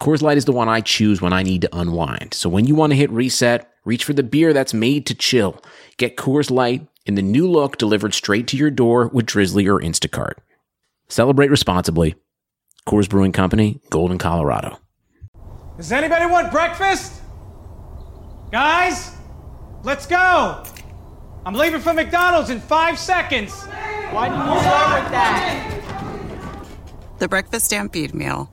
Coors Light is the one I choose when I need to unwind. So when you want to hit reset, reach for the beer that's made to chill. Get Coors Light in the new look delivered straight to your door with Drizzly or Instacart. Celebrate responsibly. Coors Brewing Company, Golden, Colorado. Does anybody want breakfast? Guys, let's go. I'm leaving for McDonald's in five seconds. Why didn't you start with that? The Breakfast Stampede Meal.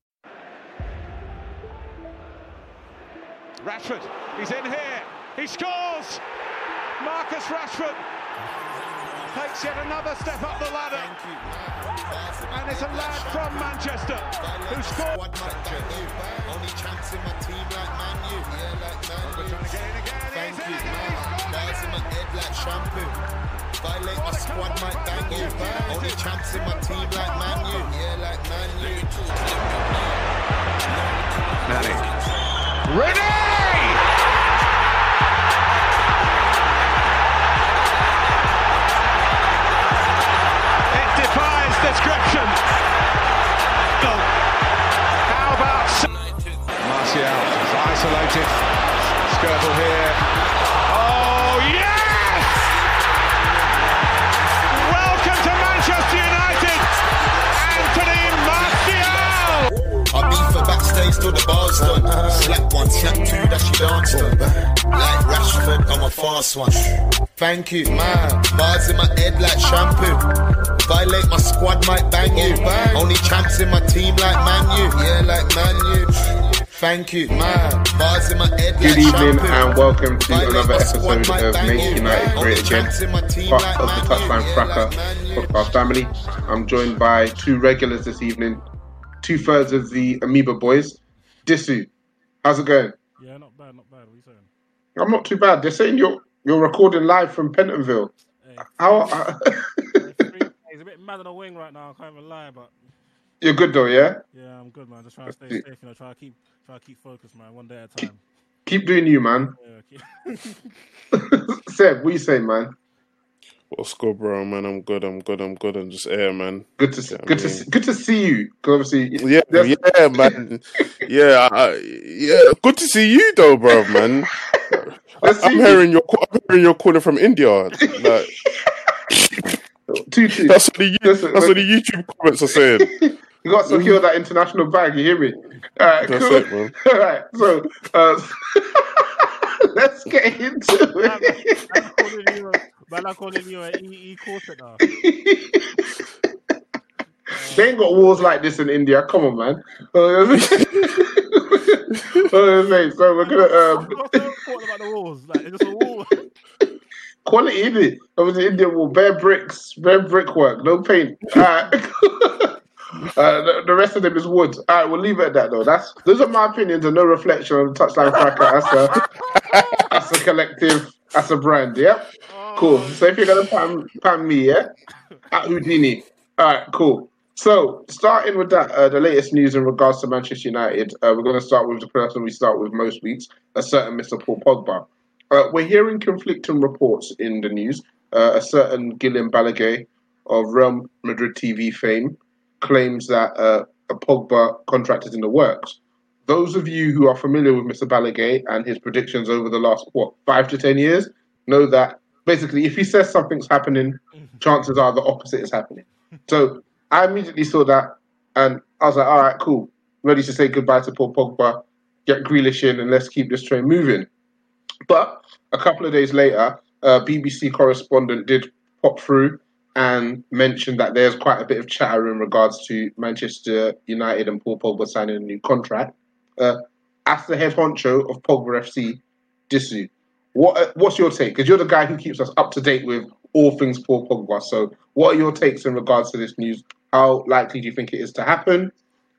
Rashford, he's in here. He scores. Marcus Rashford takes yet another step up the ladder. And it's a lad from Manchester who scored. Only chance in my team like Man U. Yeah, like Man U. Trying to get in again. Thank He's in you, again. man. He's in my head like shampoo. Violate my squad might bang you. Only chance in my team like Man U. Yeah, like Man U. It defies description. How about Martial is isolated. Skirtle here. Oh yes! Welcome to Manchester United, till the bars done. Slap one, slap two, that she danced on. Like Rashford, I'm a fast one. Thank you, man. Bars in my head like shampoo. Violate my squad, might bang you. Only champs in my team like Man U. Yeah, like Manu. Thank you, man. Bars in my head Good like evening shampoo. and welcome to Violate another my squad, episode of Make. United Great Again, champs in my team part like of the. Touchline Yeah, Fracas like podcast family. I'm joined by two regulars this evening, two thirds of the Amoeba boys. Disu, how's it going? Yeah, not bad, not bad. What are you saying? I'm not too bad. They're saying you're you're recording live from Pentonville. Hey, How He's a bit mad on the wing right now. I can't even lie, but you're good though, yeah? yeah, I'm good, man. Just trying to stay safe. You know, try to keep, try to keep focused, man. One day at a time. Keep doing you, man. Yeah, keep... Seb, what you saying, man? What's good, bro, man? I'm good. I'm good. I'm good. I'm just air, man. Good to Yeah, I good to see, good to see you. Because obviously, Yeah, that's- yeah, man. Yeah, I, yeah. Good to see you, though, bro, man. Let's I'm you. hearing your I'm hearing your calling from India. Like two two. that's what the Listen, that's what the YouTube comments are saying. You got to secure that international bag. You hear me? All right, That's cool. it, man. All right, so uh, let's get into it. I'm calling you, a- man, I'm calling you an EE quarter now. they ain't got wars like this in India. Come on, man. Uh, mate, so we're gonna um, What's so important about the? Like, it's just a wall. quality it. Obviously, India will bare bricks, bare brickwork, no paint. All right. Uh, the, the rest of them is wood. All right, we'll leave it at that though. That's those are my opinions and no reflection on touchline Fracas. That's a that's a collective. That's a brand. Yep. Cool. So if you're gonna pan, pan me, yeah, at Whodeknee. All right, cool. So starting with that, uh, the latest news in regards to Manchester United, uh, we're going to start with the person we start with most weeks, a certain Mr. Paul Pogba. Uh, we're hearing conflicting reports in the news. Uh, a certain Guillem Balagué of Real Madrid TV fame claims that uh, a Pogba contract is in the works. those of you who are familiar with Mr. Balagay and his predictions over the last what five to ten years know that basically if he says something's happening, chances are the opposite is happening. So I immediately saw that and I was like, all right, cool. Ready to say goodbye to Paul Pogba, get Grealish in, and let's keep this train moving. But a couple of days later, a BBC correspondent did pop through and mentioned that there's quite a bit of chatter in regards to Manchester United and Paul Pogba signing a new contract. Uh, as the head honcho of Pogba FC, Disu, what uh, what's your take? Because you're the guy who keeps us up to date with all things Paul Pogba. So, what are your takes in regards to this news? How likely do you think it is to happen?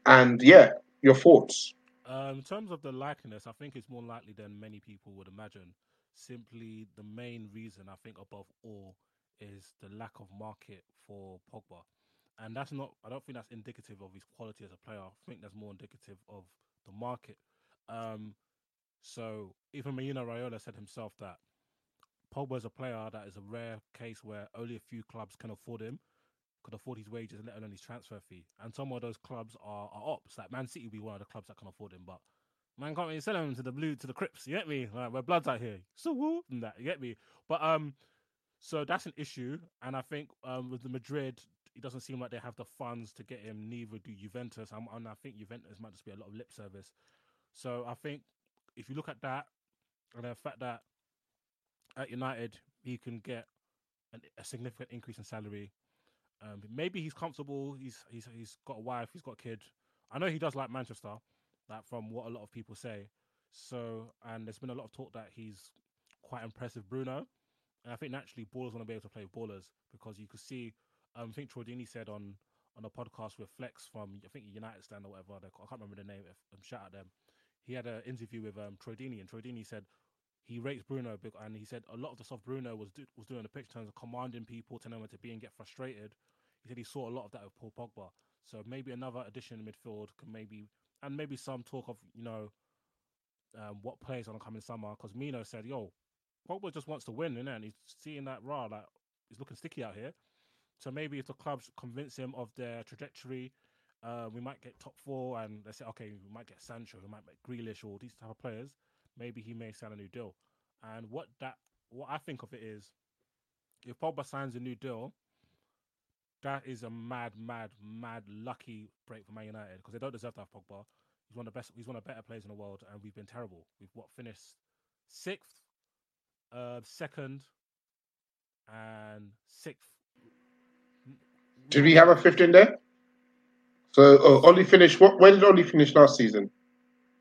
And yeah, your thoughts. Um, in terms of the likeliness, I think it's more likely than many people would imagine. Simply, the main reason I think above all is the lack of market for Pogba, and that's not. I don't think that's indicative of his quality as a player. I think that's more indicative of the market. Um, so even Mino Raiola said himself that Pogba is a player that is a rare case where only a few clubs can afford him could afford his wages let alone his transfer fee. And some of those clubs are, are ops. Like Man City will be one of the clubs that can afford him, but man can't really sell him to the blue to the Crips. You get me? Like we're bloods out here. So woo and that. You get me? But um, so that's an issue. And I think um with the Madrid, it doesn't seem like they have the funds to get him. Neither do Juventus. And I think Juventus might just be a lot of lip service. So I think if you look at that and the fact that at United he can get an, a significant increase in salary um, maybe he's comfortable. He's he's he's got a wife. He's got a kid. I know he does like Manchester, like from what a lot of people say. So, and there's been a lot of talk that he's quite impressive, Bruno. And I think naturally, ballers want to be able to play with ballers because you could see. Um, I think Troy said on on a podcast with Flex from I think United stand or whatever. I can't remember the name. If, um, shout out them. He had an interview with um, Troy Deeney, and Troy Deeney said he rates Bruno and he said a lot of the stuff Bruno was do, was doing in the pitch in terms of commanding people, telling them where to be and get frustrated. He said he saw a lot of that with Paul Pogba. So maybe another addition in midfield can maybe, and maybe some talk of you know um, what players gonna come in summer. Because Mino said, "Yo, Pogba just wants to win, innit? and he's seeing that raw like he's looking sticky out here." So maybe if the clubs convince him of their trajectory, uh, we might get top four, and they say, okay, we might get Sancho, we might get Grealish, or these type of players. Maybe he may sign a new deal. And what that, what I think of it is, if Pogba signs a new deal, that is a mad, mad, mad lucky break for Man United because they don't deserve to have Pogba. He's one of the best. He's one of the better players in the world, and we've been terrible. We've what finished sixth, uh, second, and sixth. Did we have a fifth in there? So uh, Ole finished. What? When did Ole finish last season?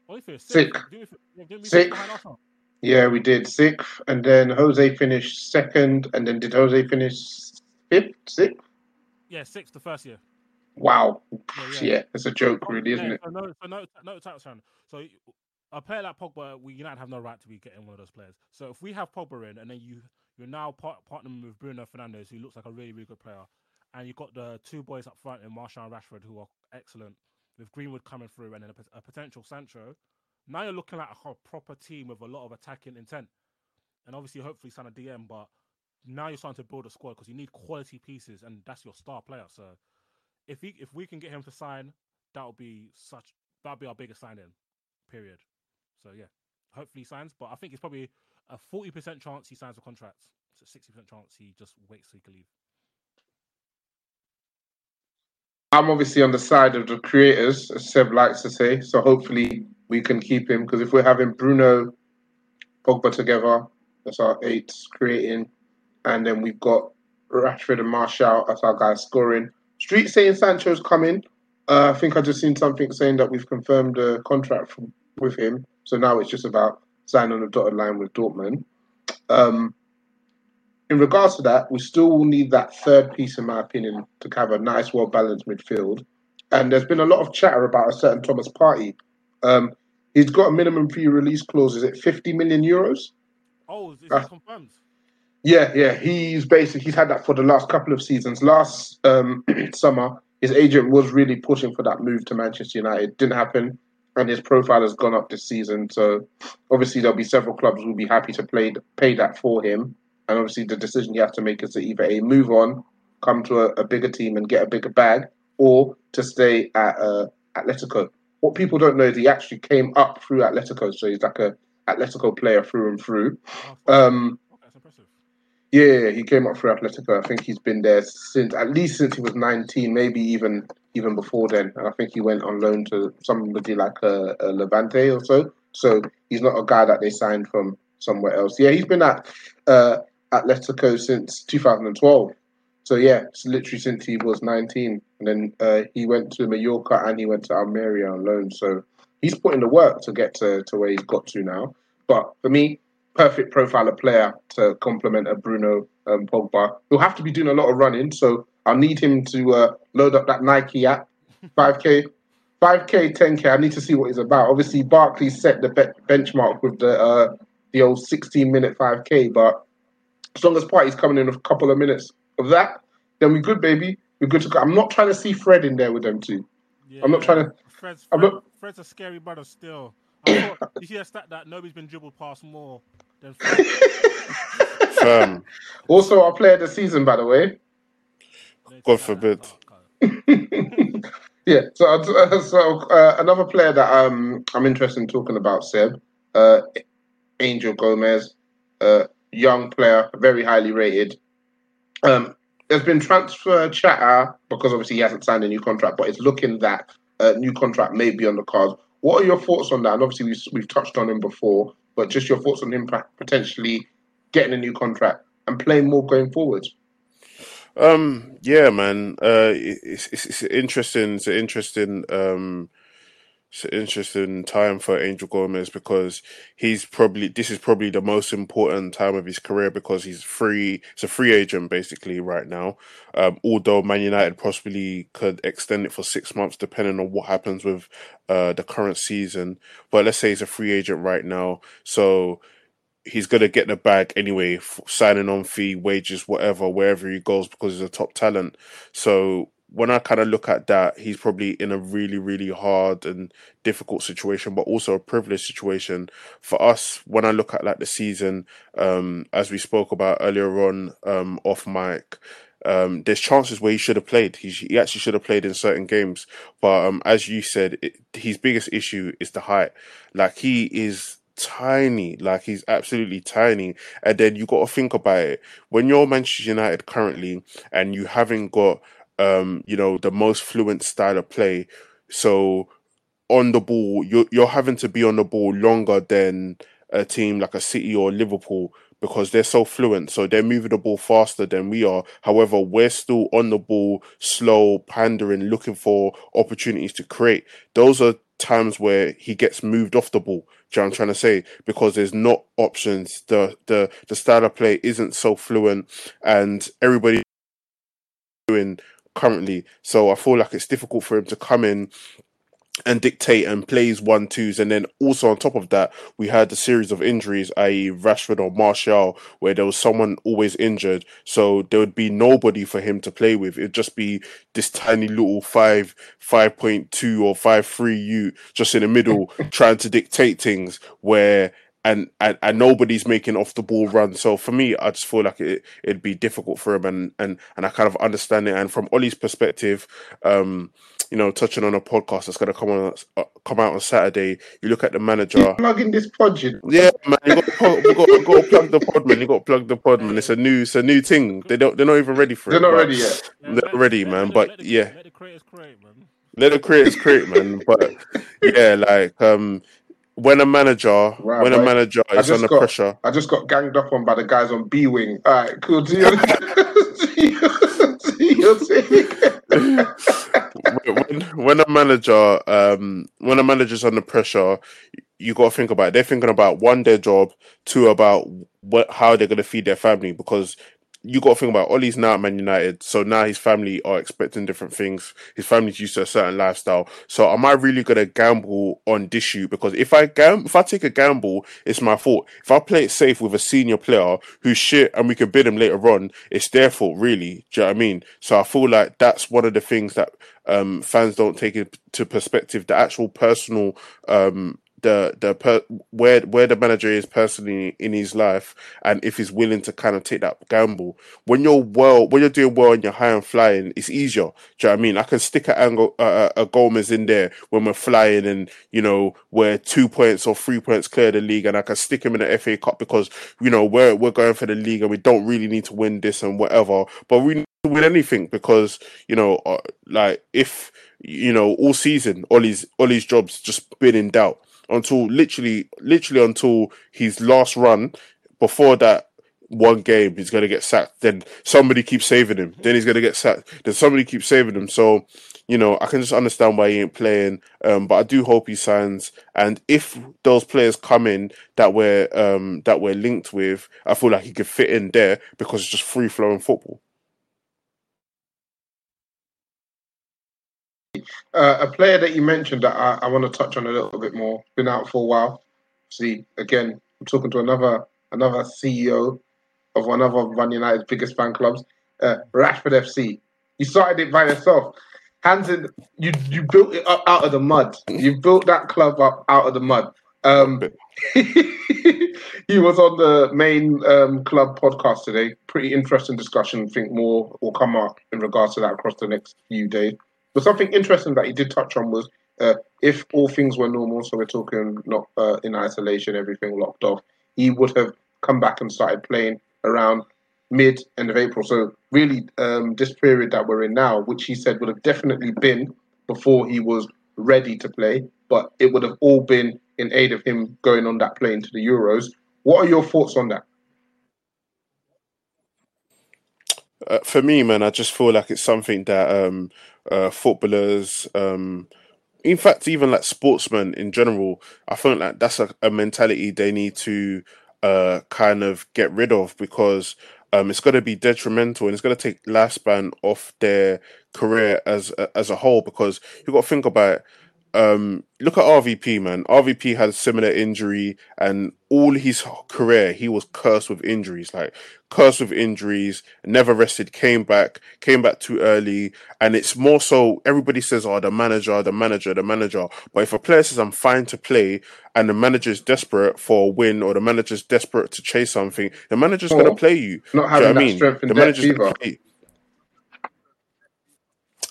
Ole finished sixth. Sixth. Sixth. Yeah, we did sixth, and then Jose finished second, and then did Jose finish fifth, sixth? Yeah, sixth the first year. Wow. Yeah, yeah. yeah it's a joke, really, isn't yeah, it? So no, so no, no fan. So a player like Pogba, we United have no right to be getting one of those players. So if we have Pogba in, and then you you're now part, partnering with Bruno Fernandes, who looks like a really really good player, and you've got the two boys up front in Martial and Rashford, who are excellent, with Greenwood coming through, and then a, a potential Sancho. Now you're looking at a proper team with a lot of attacking intent, and obviously, hopefully, sign a DM, but now you're starting to build a squad because you need quality pieces, and that's your star player. So if he if we can get him to sign, that'll be such that'll be our biggest signing, period. So yeah, hopefully he signs, but I think it's probably a forty percent chance he signs a contract. So sixty percent chance he just waits so he can leave. I'm obviously on the side of the creators, as Seb likes to say. So hopefully we can keep him because if we're having Bruno, Pogba together, that's our eight creating and then we've got Rashford and Martial as our guys scoring. Street saying Sancho's coming. Uh, I think I just seen something saying that we've confirmed a contract from, with him. So now it's just about signing on the dotted line with Dortmund. Um, in regards to that, we still will need that third piece, in my opinion, to have a nice, well balanced midfield. And there's been a lot of chatter about a certain Thomas Partey. Um, he's got a minimum fee release clause. Is it 50 million euros? Oh, is this uh, confirmed? Yeah, yeah, he's basically he's had that for the last couple of seasons. Last um, summer, his agent was really pushing for that move to Manchester United. It Didn't happen, and his profile has gone up this season. So obviously, there'll be several clubs who will be happy to play pay that for him. And obviously, the decision you have to make is to either a move on, come to a, a bigger team and get a bigger bag, or to stay at uh, Atletico. what people don't know is he actually came up through Atletico, so he's like a Atletico player through and through. Um, yeah, he came up through Atletico. I think he's been there since at least since he was 19, maybe even even before then. And I think he went on loan to somebody like a, a Levante or so. So he's not a guy that they signed from somewhere else. Yeah, he's been at uh, Atletico since 2012. So yeah, it's literally since he was 19, and then uh, he went to Mallorca and he went to Almeria on loan. So he's put in the work to get to, to where he's got to now. But for me, perfect profile of player to complement a Bruno um, Pogba. He'll have to be doing a lot of running, so I'll need him to uh, load up that Nike app, 5k, 5k, 10k. I need to see what he's about. Obviously, Barkley set the be- benchmark with the uh, the old 16 minute 5k, but as long as Partey's coming in a couple of minutes of that, then we're good, baby. We're good to go. I'm not trying to see Fred in there with them two. Yeah, I'm not trying to. Fred's, Fred, not, Fred's a scary brother still. I thought, you see a stat that nobody's been dribbled past more than Fred. um, also, our player of the season, by the way. God forbid. yeah. So, uh, so uh, another player that um, I'm interested in talking about, Seb, uh, Angel Gomez. uh, young player, very highly rated. Um, there's been transfer chatter because obviously he hasn't signed a new contract, but it's looking that a new contract may be on the cards. What are your thoughts on that? And obviously we've, we've touched on him before, but just your thoughts on him potentially getting a new contract and playing more going forward. Um, yeah, man. Uh, it's, it's, it's interesting. It's an interesting um it's an interesting time for Angel Gomez because he's probably this is probably the most important time of his career because he's free. It's a free agent basically right now. Um, although Man United possibly could extend it for six months depending on what happens with uh, the current season. But let's say he's a free agent right now, so he's gonna get the bag anyway, signing on fee, wages, whatever, wherever he goes because he's a top talent. So when I kind of look at that, he's probably in a really, really hard and difficult situation, but also a privileged situation for us. When I look at like the season, um, as we spoke about earlier on, um, off mic, um, there's chances where he should have played. He, he actually should have played in certain games, but um, as you said, it, his biggest issue is the height. Like he is tiny, like he's absolutely tiny. And then you got to think about it when you're Manchester United currently, and you haven't got um, you know, the most fluent style of play. So on the ball, you're you're having to be on the ball longer than a team like a City or Liverpool because they're so fluent. So they're moving the ball faster than we are. However, we're still on the ball, slow, pandering, looking for opportunities to create. Those are times where he gets moved off the ball. Do you know I'm trying to say? Because there's not options. The the the style of play isn't so fluent and everybody doing currently. So I feel like it's difficult for him to come in and dictate and plays one twos. And then also on top of that we had a series of injuries i.e rashford or martial where there was someone always injured. So there would be nobody for him to play with. It'd just be this tiny little 5 5.2 or 5.3 u just in the middle trying to dictate things where and, and and nobody's making off the ball run. So for me, I just feel like it it'd be difficult for him, and and and I kind of understand it. And from Ole's perspective, um, you know, touching on a podcast that's going to come on uh, come out on Saturday, you look at the manager You're plugging this pod, yeah, man, you got, you got, you got to plug the pod, man. You got to plug the pod, man. It's a new it's a new thing. They don't they're not even ready for they're it. They're not ready yet. They're not ready, man. But yeah. Let the creators create, man. Let the creators create, man. But yeah, like um, when a manager right, when a manager is under got, pressure. I just got ganged up on by the guys on B Wing. All right, cool. Do you, when, when a manager um when a manager's under pressure, you got to think about it. They're thinking about one their job, two about what how they're going to feed their family because you got to think about Ole's now at Man United, so now his family are expecting different things. His family's used to a certain lifestyle. So am I really gonna gamble on this shoot? Because if I gam- if I take a gamble, it's my fault. If I play it safe with a senior player who's shit and we can bid him later on, it's their fault, really. Do you know what I mean? So I feel like that's one of the things that um, fans don't take into perspective. The actual personal um, the the per, where where the manager is personally in his life, and if he's willing to kind of take that gamble. When you're well, when you're doing well and you're high and flying, it's easier. Do you know what I mean? I can stick a angle uh, a Gomez in there when we're flying, and you know we're two points or three points clear the league, and I can stick him in the FA Cup because you know we're we're going for the league and we don't really need to win this and whatever, but we need to win anything because you know uh, like if you know all season Ole's Ole's job's just been in doubt until literally, literally until his last run. Before that one game, he's to get sacked. Then somebody keeps saving him. Then he's to get sacked. Then somebody keeps saving him. So, you know, I can just understand why he ain't playing. Um, but I do hope he signs. And if those players come in that we're um, that we're linked with, I feel like he could fit in there because it's just free flowing football. Uh, a player that you mentioned that I, I want to touch on a little bit more. Been out for a while. See, again, I'm talking to another another CEO of one of Man United's biggest fan clubs, uh, Rashford FC. You started it by yourself. Hands in, you you built it up out of the mud. You built that club up out of the mud. Um, he was on the main um, club podcast today. Pretty interesting discussion. I think more will come up in regards to that across the next few days. But something interesting that he did touch on was uh, if all things were normal, so we're talking not uh, in isolation, everything locked off, he would have come back and started playing around mid end of April. So really, um, this period that we're in now, which he said would have definitely been before he was ready to play, but it would have all been in aid of him going on that plane to the Euros. What are your thoughts on that? Uh, for me, man, I just feel like it's something that um, uh, footballers, um, in fact, even like sportsmen in general, I feel like that's a, a mentality they need to uh, kind of get rid of because um, it's going to be detrimental and it's going to take lifespan off their career as as a whole because you've got to think about um, look at RVP, man. RVP had a similar injury, and all his career he was cursed with injuries, like cursed with injuries. Never rested, came back, came back too early, and it's more so. Everybody says, "Oh, the manager, the manager, the manager." But if a player says, "I'm fine to play," and the manager is desperate for a win, or the manager is desperate to chase something, the manager's going to play you. Not having you know that I mean? strength and the manager's either.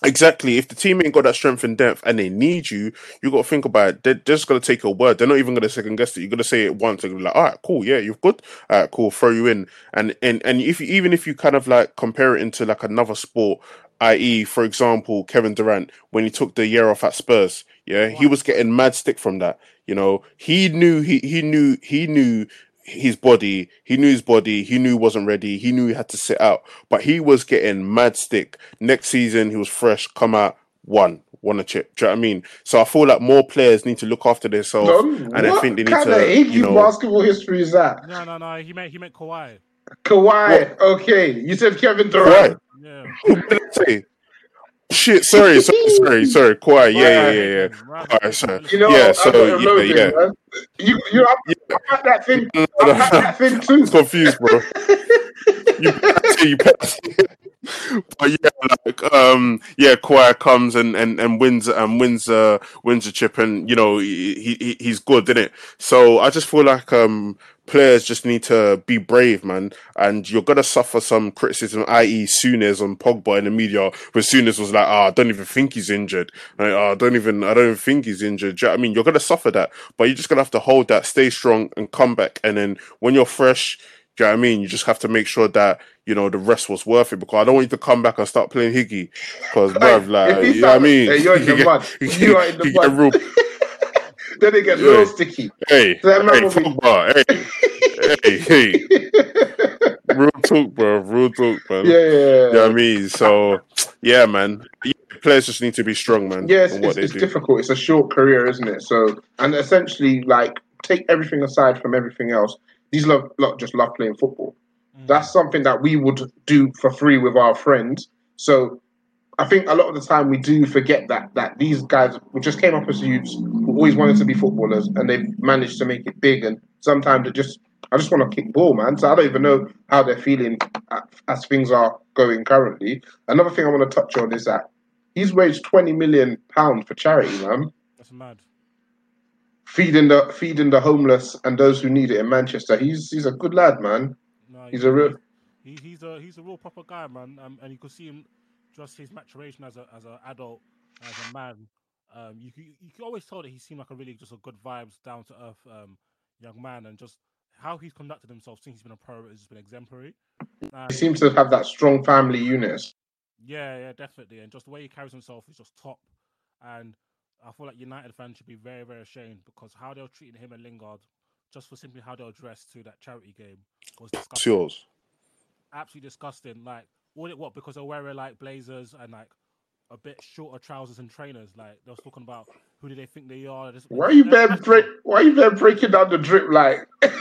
Exactly. If the team ain't got that strength and depth and they need you, you got to think about it. They're just going to take your word. They're not even going to second guess it. You're going to say it once. They're be like, all right, cool. Yeah, you're good. All right, cool. Throw you in. And, and, and if you, even if you kind of like compare it into like another sport, i.e., for example, Kevin Durant, when he took the year off at Spurs, yeah, he was getting mad stick from that. You know, he knew, he, he knew, he knew his body. He knew his body. He knew he wasn't ready. He knew he had to sit out. But he was getting mad stick. Next season, he was fresh, come out, won, won a chip. Do you know what I mean? So I feel like more players need to look after themselves, no, and I think they need kind to. you know, basketball history is that? No, no, no. He meant he meant Kawhi. Kawhi. What? Okay, you said Kevin Durant. Yeah. Who did I say? Shit, sorry, sorry, sorry, sorry. Quiet, yeah, yeah, yeah, yeah. All right, sorry. You know, yeah, so yeah, yeah. Man. You, you, I, yeah. I had that thing. I had that thing too. I'm confused, bro. you, you, but yeah, like um, yeah, Kawhi comes and, and, and wins and wins uh wins a chip, and you know he, he he's good, didn't it? So I just feel like um players just need to be brave, man. And you're gonna suffer some criticism, i.e., Souness on Pogba in the media, where Souness was like, "Ah, oh, I don't even think he's injured. Like, oh, I don't even, I don't even think he's injured." You know I mean, you're gonna suffer that, but you're just gonna have to hold that, stay strong, and come back. And then when you're fresh, do you know what I mean? You just have to make sure that you know the rest was worth it because I don't want you to come back and start playing Higgy because, bruv, like, you know what I mean? Hey, you're in the mud. You are in the mud. then it gets hey, real sticky. Hey, so hey, football. Hey, hey, hey. Real talk, bro. Real talk, man. Yeah, yeah, yeah. You know what I mean? So, yeah, man. Players just need to be strong, man. Yes, yeah, it's, it's difficult. It's a short career, isn't it? So, and essentially, like, take everything aside from everything else. These love, lot just love playing football. Mm. That's something that we would do for free with our friends. So I think a lot of the time we do forget that that these guys who just came up as youths who always wanted to be footballers and they've managed to make it big and sometimes it just I just want to kick ball, man. So I don't even know how they're feeling as things are going currently. Another thing I want to touch on is that he's raised twenty million pounds for charity, man. That's mad. feeding the feeding the homeless and those who need it in Manchester. He's he's a good lad, man. No, He's a real. He, he's a he's a real proper guy, man. Um, and you could see him just his maturation as a as an adult, as a man. Um, you could you could always tell that he seemed like a really just a good vibes, down to earth um young man, and just how he's conducted himself since he's been a pro has been exemplary. And- He seems to have that strong family unit. yeah, yeah, definitely. And just the way he carries himself is just top. And I feel like United fans should be very, very ashamed because how they were treating him and Lingard, just for simply how they were dressed to that charity game, was It's disgusting. yours. Absolutely disgusting. Like, all it what? Because they're wearing like blazers and like a bit shorter trousers and trainers. Like, they was talking about who do they think they are. This- Why are you they're- break? Why are you there breaking down the drip like? Because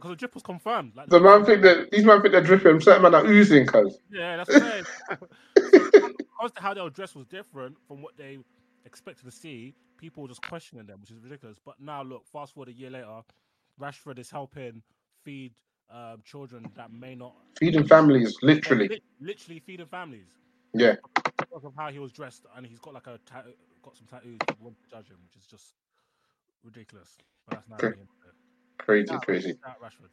the drip was confirmed. Like, The man think that these man think they're dripping. Certain man are oozing, cuz. Yeah, that's I'm saying. Because how they were dressed was different from what they expected to see. People were just questioning them, which is ridiculous. But now, look, fast forward a year later, Rashford is helping feed um, children that may not Feeding families, literally. Literally feeding families Yeah. because of how he was dressed, and he's got like a ta- got some tattoos. People judge him, which is just ridiculous. But that's not Okay. Crazy, crazy. Rashford.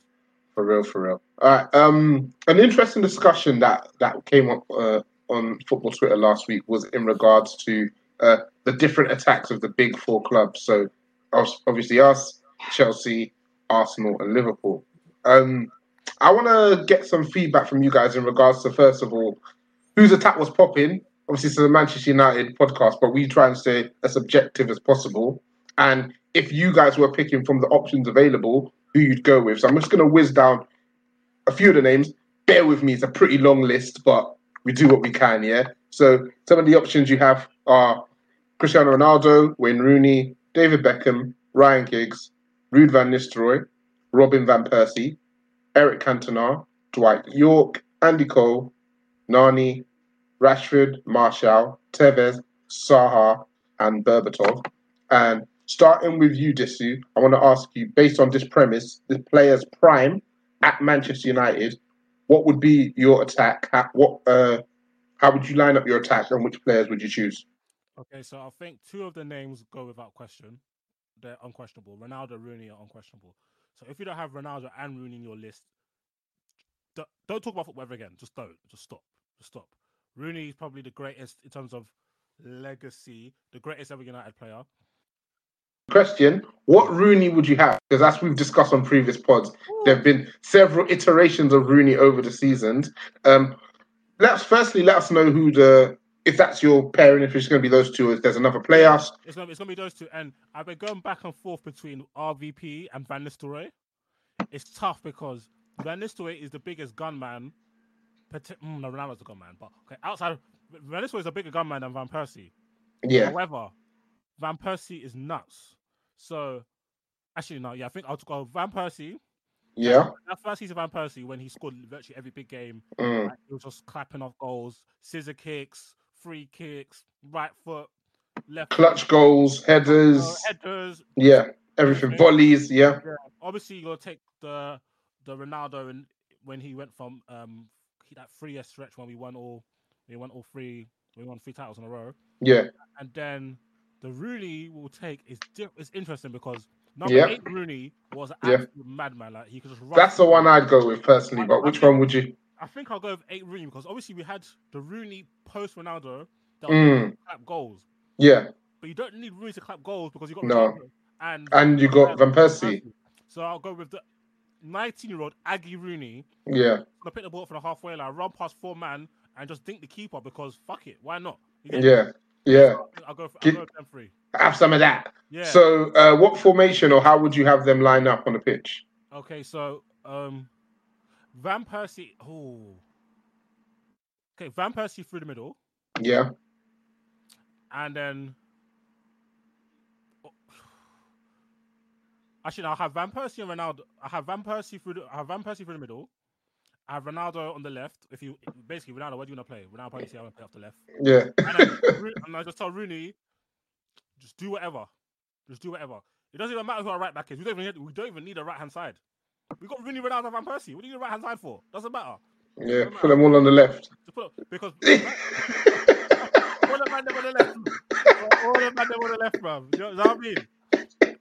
For real, for real. All right. Um, an interesting discussion that that came up uh, on football Twitter last week was in regards to uh, the different attacks of the big four clubs. So, obviously, us, Chelsea, Arsenal, and Liverpool. Um, I want to get some feedback from you guys in regards to first of all, whose attack was popping. Obviously, it's a Manchester United podcast, but we try and stay as objective as possible. And if you guys were picking from the options available, who you'd go with. So I'm just going to whiz down a few of the names. Bear with me, it's a pretty long list, but we do what we can, yeah? So some of the options you have are Cristiano Ronaldo, Wayne Rooney, David Beckham, Ryan Giggs, Ruud van Nistelrooy, Robin van Persie, Eric Cantona, Dwight Yorke, Andy Cole, Nani, Rashford, Martial, Tevez, Saha, and Berbatov. And starting with you, Disu, I want to ask you, based on this premise, this player's prime at Manchester United, what would be your attack? What, uh, how would you line up your attack, and which players would you choose? Okay, so I think two of the names go without question. They're unquestionable. Ronaldo, Rooney are unquestionable. So if you don't have Ronaldo and Rooney in your list, don't, don't talk about football ever again. Just don't. Just stop. Just stop. Rooney is probably the greatest in terms of legacy, the greatest ever United player. Question: What Rooney would you have? Because as we've discussed on previous pods, there have been several iterations of Rooney over the seasons. Um, let's firstly let us know who the if that's your pairing, if it's going to be those two, if there's another player. It's gonna, it's gonna be those two, and I've been going back and forth between RVP and Van Nistelrooy. It's tough because Van Nistelrooy is the biggest gunman. Pati- mm, no, Ronaldo's the gunman, but okay, outside Van Nistelrooy is a bigger gunman than Van Persie. Yeah. However, Van Persie is nuts. So, actually, no, yeah, I think I'll go Van Persie. Yeah. That first season, Van Persie, when he scored virtually every big game, Mm. like, he was just clapping off goals, scissor kicks, free kicks, right foot, left Clutch goals, headers. uh, headers. Yeah, everything. Volleys. Yeah. Obviously, you'll take the the Ronaldo and when he went from um that three year stretch when we won all we won all three we won three titles in a row. Yeah. And then the Rooney will take is it's interesting because number Yeah. eight Rooney was an Yeah. madman. Like he could just run That's the one I'd go with personally. But which one would you? I think I'll go with eight Rooney because obviously we had the Rooney post Ronaldo that Mm. clap goals. Yeah. But you don't need Rooney to clap goals because you got No. Ronaldo and And you got Van Persie. So I'll go with the 19 year old Aggie Rooney. Yeah. Gonna pick the ball from the halfway line, run past four man, and just dink the keeper because fuck it, why not? Get me? Yeah. Yeah. I'll go for, I'll Get- go them three. Have some of that. Yeah. So, uh, what formation or how would you have them line up on the pitch? Okay, so um, Van Persie. Oh, okay, Van Persie through the middle, Yeah. and then oh, actually, I'll have Van Persie and Ronaldo. I have Van Persie through the. I have Van Persie through the middle. I have Ronaldo on the left. If you basically Ronaldo, where do you want to play? Ronaldo probably say I want to play off the left. Yeah. And, then, and I just tell Rooney, just do whatever, just do whatever. It doesn't even matter who our right back is. We don't even need, we don't even need a right hand side. We got Rooney, Ronaldo, Van Persie. What do you right hand side for? Doesn't matter. Yeah. Put them all on the left. Because put the man them on the left. all the man them on the left, bro. You know, you know what I mean?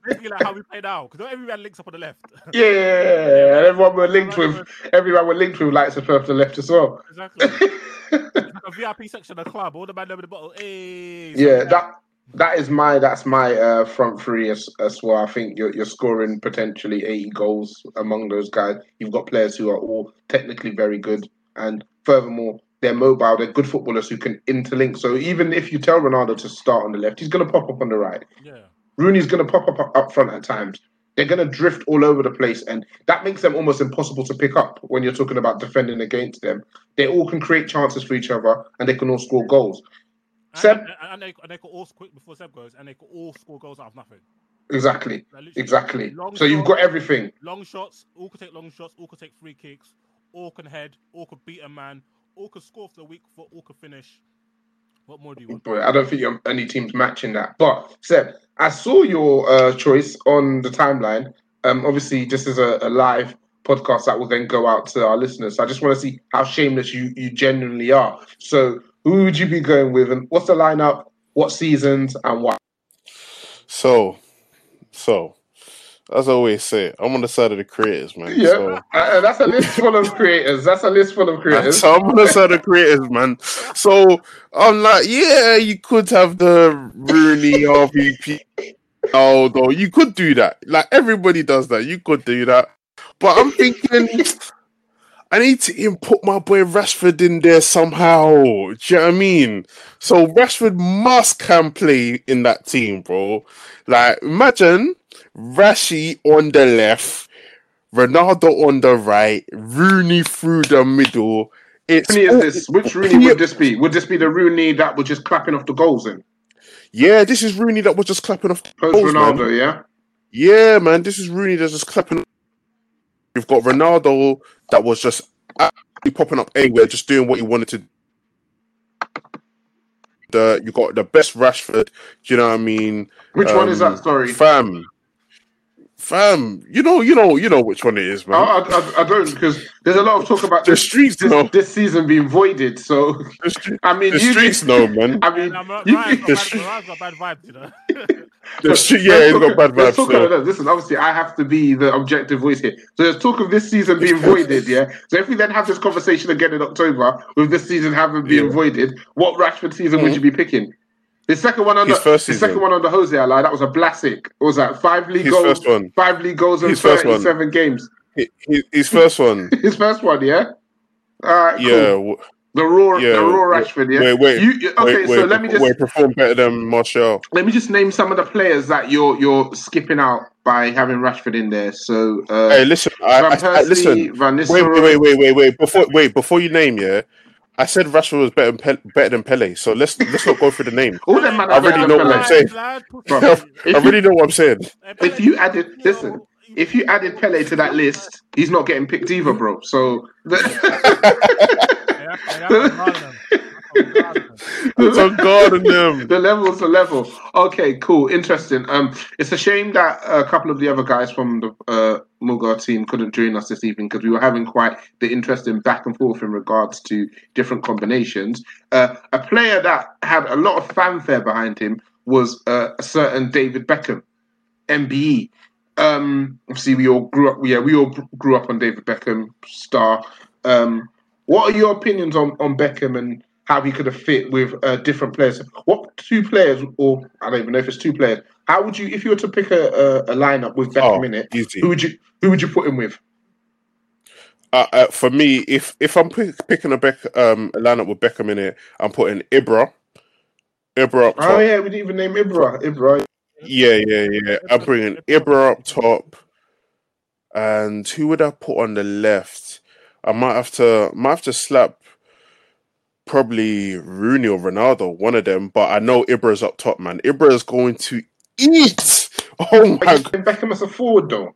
Basically, like how we play now, because not everyone links up on the left. Yeah, and everyone we're linked with, everyone we're linked with likes to throw off the left as well. Exactly. Like a VIP section of the club. All the man in the bottle. Hey, Yeah, that that is my that's my uh, front three as, as well. I think you're, you're scoring potentially 80 goals among those guys. You've got players who are all technically very good, and furthermore, they're mobile. They're good footballers who can interlink. So even if you tell Ronaldo to start on the left, he's going to pop up on the right. Yeah. Rooney's going to pop up up front at times. They're going to drift all over the place, and that makes them almost impossible to pick up when you're talking about defending against them. They all can create chances for each other, and they can all score goals. Seb, And, and, they, and they could all quick before Seb goes, and they could all score goals out of nothing. exactly, exactly. So you've got everything. Long shots, all could take long shots, all could take free kicks, all can head, all could beat a man, all could score for the week. foot, all could finish. What more do you want? But I don't think you're, any team's matching that. But Seb, I saw your uh, choice on the timeline. Um, obviously, this is a, a live podcast that will then go out to our listeners. So I just want to see how shameless you you genuinely are. So who would you be going with, and what's the lineup? What seasons and why? So, so as I always say, I'm on the side of the creators, man. Yeah, So, uh, that's a list full of creators. That's a list full of creators. so I'm on the side of creators, man. So I'm like, yeah, you could have the Rooney RVP. Although you could do that, like everybody does that. You could do that, but I'm thinking. I need to even put my boy Rashford in there somehow. Do you know what I mean? So Rashford must can play in that team, bro. Like, imagine Rashi on the left, Ronaldo on the right, Rooney through the middle. It's Rooney is this? Which Rooney would this be? Would this be the Rooney that was just clapping off the goals in? Yeah, this is Rooney that was just clapping off the Post goals, man. Ronaldo, yeah? Yeah, man, this is Rooney that's just clapping. You've got Ronaldo that was just popping up anywhere, just doing what he wanted to. The you got the best Rashford. Do you know what I mean? Which one is Um, that? Sorry. fam. Fam, you know, you know, you know which one it is, man. I, I- I don't because there's a lot of talk about The this, streets this, know. this season being voided. So The, stre- I mean, the you streets know, man. I mean, Nah, you, Ryan's the got, bad, Ryan's got bad vibes, you know. The street, yeah, let's he's talk- got bad vibes. talk so- about this. Listen, obviously, I have to be the objective voice here. So there's talk of this season being voided, yeah. So if we then have this conversation again in October with this season having been Yeah. voided, what Rashford season would mm-hmm. you be picking? The second one on His the first the season. second one on the Jose ally, that was a classic. What was that five league His goals? first one. Five league goals in His thirty-seven games. Hi- hi- His first one, His first one, yeah. All right, cool. yeah, w- The raw, yeah. the raw Rashford, yeah. Wait, wait, You, okay, wait, so wait, let me just wait, perform better than Martial. let me just name some of the players that you're you're skipping out by having Rashford in there. So, uh, Hey, listen, Van I, I Persie, listen. Van Wait, Nistelrooy. wait, wait, wait, wait, wait. Before, wait, before you name, yeah, I said Rashford was better than Pe- better than Pele. So let's let's not go through the name. All them man I are already know what I'm saying. Bro, I already know what I'm saying. If you added, listen, if you added Pele to that list, he's not getting picked either, bro. So, It's on guard in them. the level's a level. Okay, cool, interesting. Um, it's a shame that a couple of the other guys from the uh, MUGA team couldn't join us this evening because we were having quite the interesting back and forth in regards to different combinations. Uh, a player that had a lot of fanfare behind him was uh, a certain David Beckham, MBE. Um, obviously, we all grew up. Yeah, we all grew up on David Beckham, star. Um, what are your opinions on, on Beckham and how he could have fit with uh, different players? What two players, or I don't even know if it's two players. How would you, if you were to pick a, a, a lineup with Beckham Oh, in it? easy. Who would you who would you put him with? Uh, uh, for me, if if I'm pick, picking a Beck um a lineup with Beckham in it, I'm putting Ibra, Ibra up top. Oh yeah, we didn't even name Ibra. Ibra. Yeah, yeah, yeah. I'm bringing Ibra up top, and who would I put on the left? I might have to might have to slap probably Rooney or Ronaldo, one of them. But I know Ibra's up top, man. Ibra is going to eat. Oh my god, Beckham as a forward though.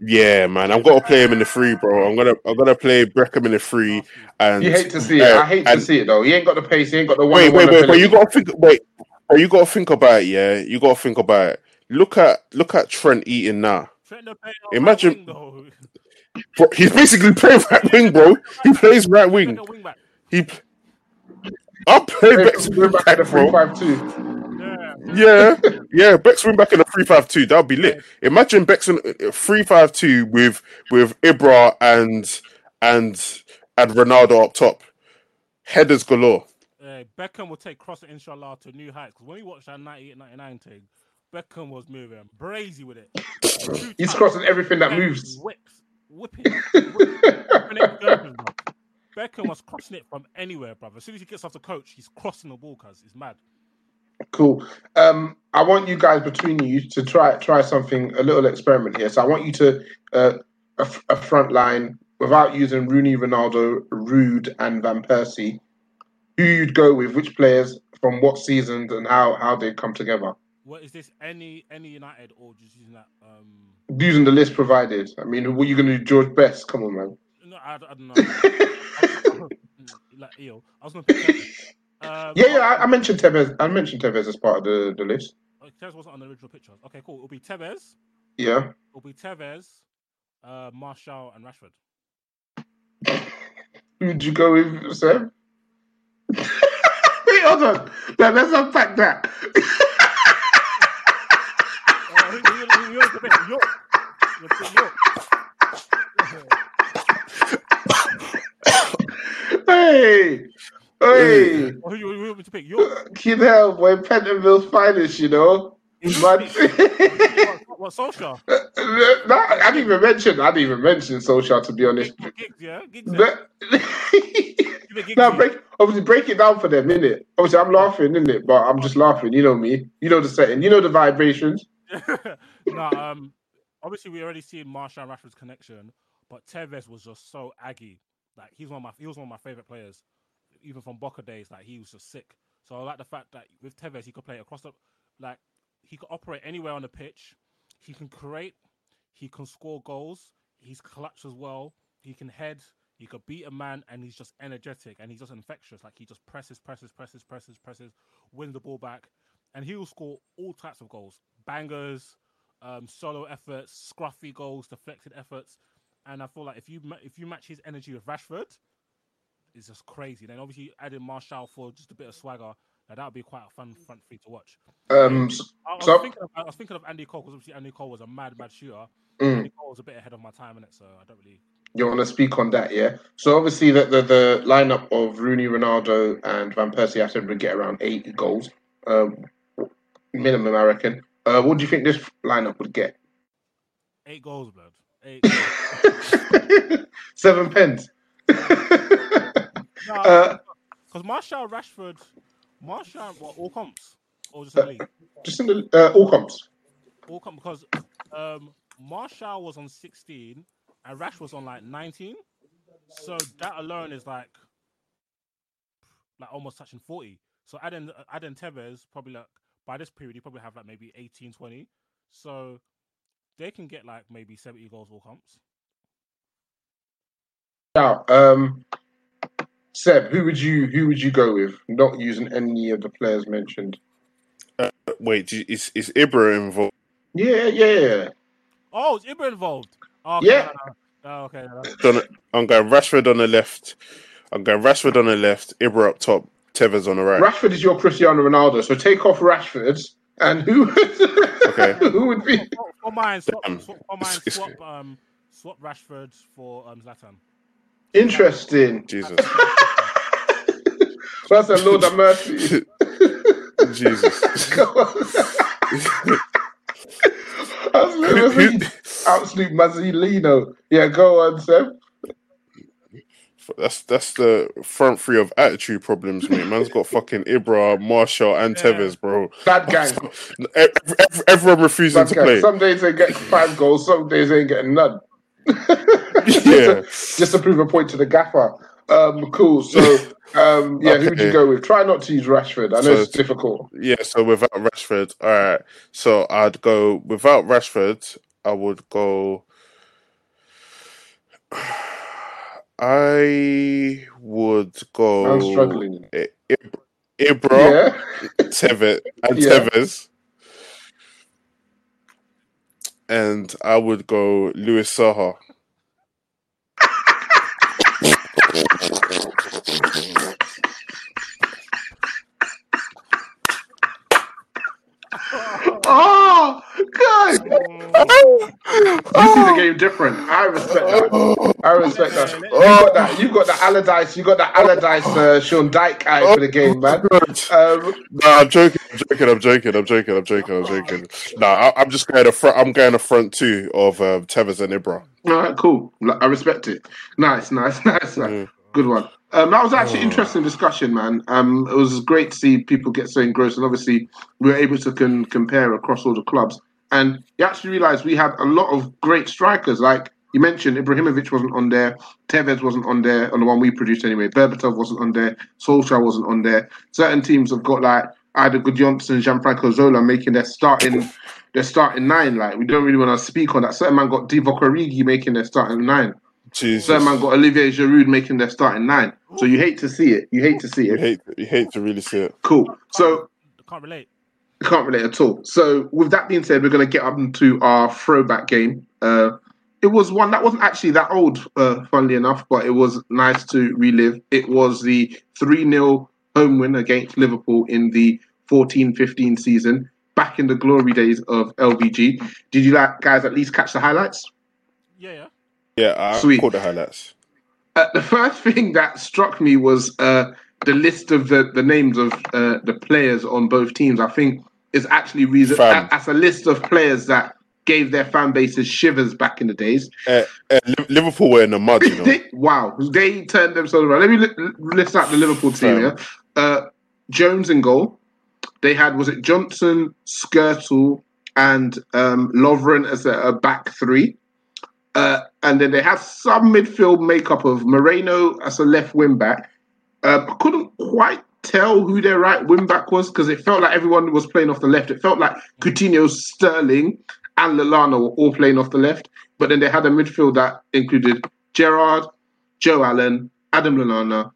yeah, man. I'm gonna play him in the free, bro. I'm gonna I'm gonna play Beckham in the free, and You hate to see it. uh, I hate to see it though. He ain't got the pace. He ain't got the one. Wait, wait, wait, but you gotta think. Wait, but you gotta think about it. Yeah, you gotta think about it. Look at look at Trent eating now. Trent Imagine, bro, he's basically playing right wing, bro. He plays right wing. He. I'll play We're back to back at the back, bro. three five two. Yeah, yeah. Bex win back in a three-five-two. That would be lit. Imagine Bex in a three-five-two with with Ibra and and and Ronaldo up top, headers galore. Uh, Beckham will take crossing inshallah to new heights. Because when you watch that 98 99 thing, Beckham was moving brazy with it. He's crossing everything that moves. Whips, whipping. whipping, whipping it curves. Beckham was crossing it from anywhere, brother. As soon as he gets off the coach, he's crossing the ball, cuz it's mad. Cool. Um, I want you guys between you to try try something, a little experiment here. So I want you to uh, a, f- a front line without using Rooney, Ronaldo, Ruud, and Van Persie. Who you'd go with? Which players from what seasons and how how they come together? What is this? Any any United or just using that? Um, Using the list provided. I mean, what are you going to do? George Best? Come on, man. no, I, I don't know. like, yo, I was gonna pick. Um, Yeah, yeah. I, I mentioned Tevez. I mentioned Tevez as part of the, the list. oh, Tevez wasn't on the original picture. Okay, cool. It'll be Tevez. Yeah. It'll be Tevez, uh, Martial, and Rashford. Who'd you go with, Sam? Wait, hold on. Now, let's unpack that. Uh, who, who, who, who, who's the best? Yorke. Yorke. hey, hey. Who, you- who, you want me to pick? Yorke. Kid hell, boy, Pentonville's finest, you know. Man, What, what Solskjaer? no, I didn't even mention. I didn't even mention social, to be honest. Giggs, yeah? Yeah? But- now break obviously break it down for them, innit? Obviously, I'm laughing, innit? But I'm just laughing. You know me. You know the setting. You know the vibrations. no, um, obviously we already seen Martial and Rashford's connection, but Tevez was just so aggy. Like he's one of my he was one of my favorite players, even from Boca days. Like he was just sick. So I like the fact that with Tevez he could play across the, like he could operate anywhere on the pitch. He can create. He can score goals. He's clutch as well. He can head. He could beat a man, and he's just energetic and he's just infectious. Like he just presses, presses, presses, presses, presses, wins the ball back, and he will score all types of goals, bangers, um, solo efforts, scruffy goals, deflected efforts. And I feel like if you if you match his energy with Rashford, it's just crazy. Then obviously adding Martial for just a bit of swagger, that would be quite a fun front three to watch. Um, I, I was so- thinking of, I was thinking of Andy Cole because obviously Andy Cole was a mad, mad shooter. Mm. Andy Cole was a bit ahead of my time in it, so I don't really. You want to speak on that, yeah? So obviously, the, the the lineup of Rooney, Ronaldo, and Van Persie have to get around eight goals, um, minimum, I reckon. Uh, what do you think this lineup would get? Eight goals, blood. Eight. Seven pence. Because Uh, Martial, Rashford, Martial, what all comps or just in the league? Just in the uh, all comps. All comps, because um, Martial was on sixteen and Rash was on like nineteen, so that alone is like like almost touching forty. So adding adding Tevez probably like by this period you probably have like maybe 18, 20. So they can get like maybe seventy goals all comps. Now, um, Seb, who would you who would you go with? Not using any of the players mentioned. Uh, wait, is is Ibra involved? Yeah, yeah, yeah. Oh, is Ibra involved? Oh, okay, Yeah. no, no, no. Oh, okay. no, no. I'm going Rashford on the left. I'm going Rashford on the left. Ibra up top. Tevez on the right. Rashford is your Cristiano Ronaldo, so take off Rashford, and who Okay. who would be? For, for mine, swap, swap, for mine, swap, um, swap Rashford for um, Zlatan. Interesting. Jesus. That's a Lord of mercy. Jesus. That's literally absolute Mazzolino. Yeah, go on, Seb. That's that's the front three of attitude problems, mate. Man's got fucking Ibra, Martial, and Tevez, bro. Bad gang. Ev- ev- Everyone refusing Bad to gang. play. Some days they get five goals, some days they ain't getting none. Yeah. Just to prove a point to the gaffer. Um, cool. So, um, yeah, who would you go with? Try not to use Rashford. I know So it's difficult. Yeah, so without Rashford, all right. So I'd go without Rashford. I would go. I would go. I'm struggling. I- Ibra, Yeah. Tevez, and Yeah. Tevez, and I would go Louis Saha. oh, God. Oh. You see the game different. I respect that. I respect that. You got that. You got the Allardyce. You got the Allardyce uh, Sean Dyche eye for the game, man. Um, no, I'm joking. I'm joking. I'm joking. I'm joking. I'm joking. I'm joking. No, I, am just going to front. I'm going to front two of um, Tevez and Ibra. All right, cool. I respect it. Nice, nice, nice, nice. Mm. Good one. Um, that was actually oh. interesting discussion, man. Um, it was great to see people get so engrossed, and obviously we were able to con- compare across all the clubs. And you actually realised we had a lot of great strikers. Like you mentioned, Ibrahimovic wasn't on there, Tevez wasn't on there on the one we produced anyway. Berbatov wasn't on there, Solskjaer wasn't on there. Certain teams have got like either Gudjohnsen, Gianfranco Zola making their starting their starting nine. Like we don't really want to speak on that. Certain man got Divock Origi making their starting nine. Jesus. Certain man got Olivier Giroud making their starting nine. So you hate to see it. You hate to see it. You hate, you hate to really see it. Cool. So can't relate. Can't relate at all. So with that being said, we're going to get up into our throwback game. Uh, it was one that wasn't actually that old, uh, funnily enough, but it was nice to relive. It was the 3 0 home win against Liverpool in the 14 15 season, back in the glory days of LVG. Did you like, guys at least catch the highlights? Yeah, yeah. Yeah, I Sweet. caught the highlights. Uh, the first thing that struck me was uh, the list of the, the names of uh, the players on both teams. I think is actually reason as a list of players that gave their fan bases shivers back in the days. Uh, uh, Liverpool were in the mud. You know? they, wow, they turned themselves around. Let me li- list out the Liverpool team. Yeah? Uh, Jones in goal. They had was it Johnson, Skrtel, and um, Lovren as a, a back three. Uh, and then they have some midfield makeup of Moreno as a left wing back. Uh, I couldn't quite tell who their right wing back was because it felt like everyone was playing off the left. It felt like Coutinho, Sterling, and Lallana were all playing off the left. But then they had a midfield that included Gerrard, Joe Allen, Adam Lallana,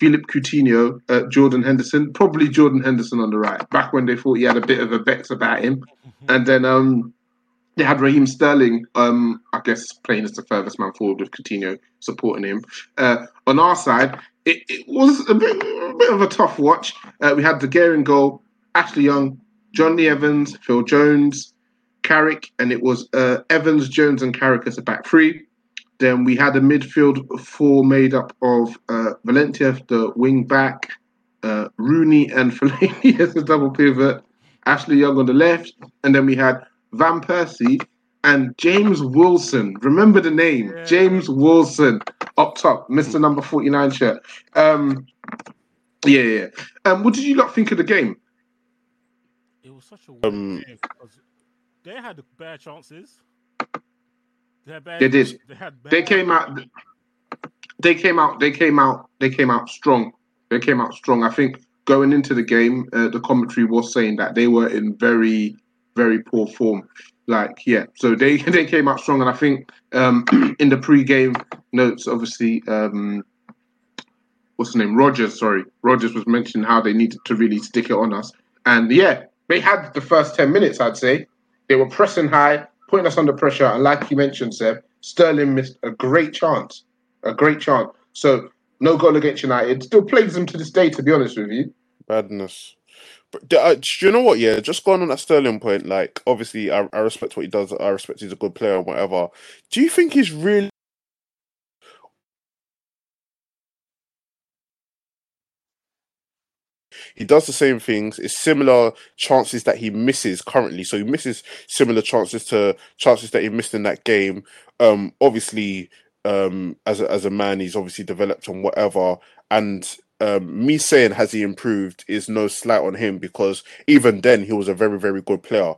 Philip Coutinho, uh, Jordan Henderson, probably Jordan Henderson on the right, back when they thought he had a bit of a bet about him. And then um, they had Raheem Sterling, um, I guess, playing as the furthest man forward with Coutinho supporting him. Uh, on our side, it, it, was a bit, a bit of a tough watch. Uh, we had De Gea in goal, Ashley Young, Jonny Evans, Phil Jones, Carrick, and it was uh, Evans, Jones, and Carrick as a back three. Then we had a midfield four made up of uh, Valencia, the wing back, uh, Rooney and Fellaini as a double pivot, Ashley Young on the left, and then we had Van Persie, and James Wilson. Remember the name, yeah. James Wilson, up top, Mister Number Forty Nine shirt. Um, yeah, yeah. Um, what did you not think of the game? It was such a um, game they had bad chances. They, bad, they did. They, had they came out. They came out. They came out. They came out strong. They came out strong. I think going into the game, uh, the commentary was saying that they were in very very poor form. Like, yeah, so they they came out strong, and I think um, in the pre-game notes, obviously, um, what's the name? Rodgers. sorry, Rodgers was mentioning how they needed to really stick it on us, and yeah, they had the first ten minutes. I'd say they were pressing high, putting us under pressure, and like you mentioned, Seb, Sterling missed a great chance, a great chance. So no goal against United. Still plagues them to this day, to be honest with you. Badness. But uh, do you know what? Yeah, just going on that Sterling point. Like, obviously, I, I respect what he does. I respect he's a good player and whatever. Do you think he's really? He does the same things. It's similar chances that he misses currently. So he misses similar chances to chances that he missed in that game. Um, obviously, um, as a, as a man, he's obviously developed on whatever. And um, me saying has he improved is no slight on him because even then he was a very very good player.